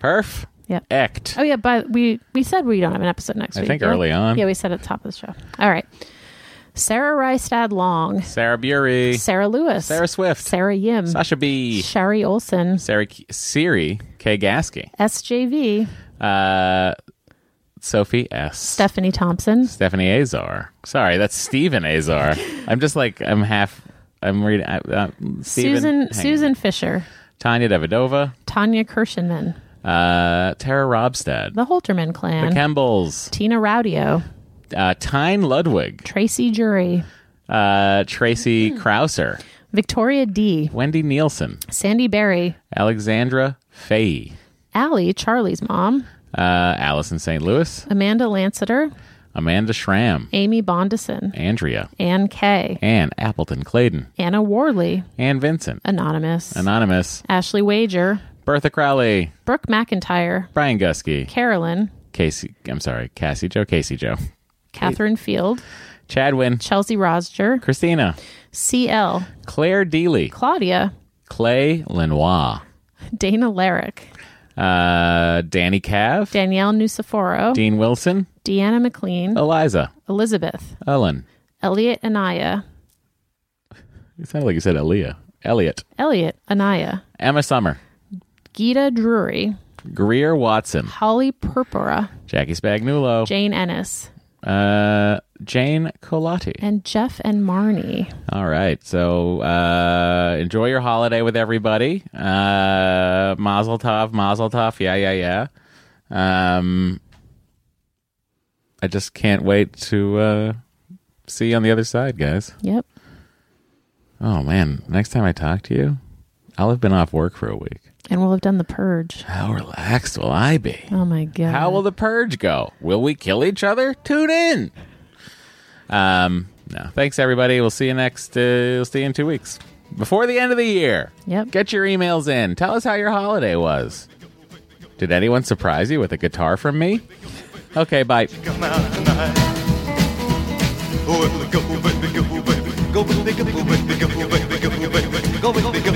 A: Perf.
B: Yep.
A: Ect.
B: Oh yeah, but we we said we don't have an episode next
A: I
B: week.
A: I think
B: yeah?
A: early on.
B: Yeah, we said at the top of the show. All right. Sarah Rystad Long,
A: Sarah Bury.
B: Sarah Lewis,
A: Sarah Swift.
B: Sarah Yim,
A: Sasha B.
B: Shari Olson,
A: Sarah K- Siri K. Gasky.
B: SJV,
A: Uh, Sophie S.
B: Stephanie Thompson,
A: Stephanie Azar. Sorry, that's Stephen Azar. I'm just like I'm half. I'm reading. Uh, uh,
B: Susan. Susan Fisher,
A: Tanya Davidova,
B: Tanya Kirshenman,
A: uh, Tara Robstad,
B: the Holterman clan, the
A: Kembles,
B: Tina Raudio,
A: uh, Tyne Ludwig,
B: Tracy Jury,
A: uh, Tracy Krauser,
B: Victoria D,
A: Wendy Nielsen,
B: Sandy Berry,
C: Alexandra Fay,
B: Allie, Charlie's mom,
C: uh, Allison St. Louis,
B: Amanda Lanciter,
C: Amanda Schramm,
B: Amy Bondison,
C: Andrea,
B: Ann Kay,
C: Ann Appleton Clayton,
B: Anna Warley,
C: Ann Vincent,
B: Anonymous,
C: Anonymous,
B: Ashley Wager,
C: Bertha Crowley,
B: Brooke McIntyre,
C: Brian Gusky,
B: Carolyn,
C: Casey, I'm sorry, Cassie Joe, Casey Joe,
B: Catherine Field,
C: Chadwin,
B: Chelsea Rosger,
C: Christina,
B: CL,
C: Claire Deely,
B: Claudia,
C: Clay Lenoir,
B: Dana Larrick,
C: uh, Danny Cav,
B: Danielle Nusiforo,
C: Dean Wilson,
B: Deanna McLean,
C: Eliza,
B: Elizabeth,
C: Ellen.
B: Elliot Anaya,
C: It sounded like you said Aaliyah. Elliot,
B: Elliot Anaya,
C: Emma Summer,
B: Gita Drury,
A: Greer Watson,
B: Holly Purpura,
A: Jackie Spagnuolo,
B: Jane Ennis,
A: uh, Jane Colati.
B: and Jeff and Marnie.
A: All right. So uh, enjoy your holiday with everybody. Uh, mazel tov, mazel tov. Yeah, yeah, yeah. Um, I just can't wait to uh, see you on the other side, guys.
B: Yep.
A: Oh, man. Next time I talk to you, I'll have been off work for a week.
B: And we'll have done the purge.
A: How relaxed will I be?
B: Oh my god.
A: How will the purge go? Will we kill each other? Tune in. Um, no. Thanks everybody. We'll see you next uh, we'll see you in 2 weeks. Before the end of the year.
B: Yep.
A: Get your emails in. Tell us how your holiday was. Did anyone surprise you with a guitar from me? Okay, bye.
G: Come out tonight. Oh, go, baby, go, baby. Go, baby, go, baby, go, baby, go, baby, go, baby. Go, baby, go,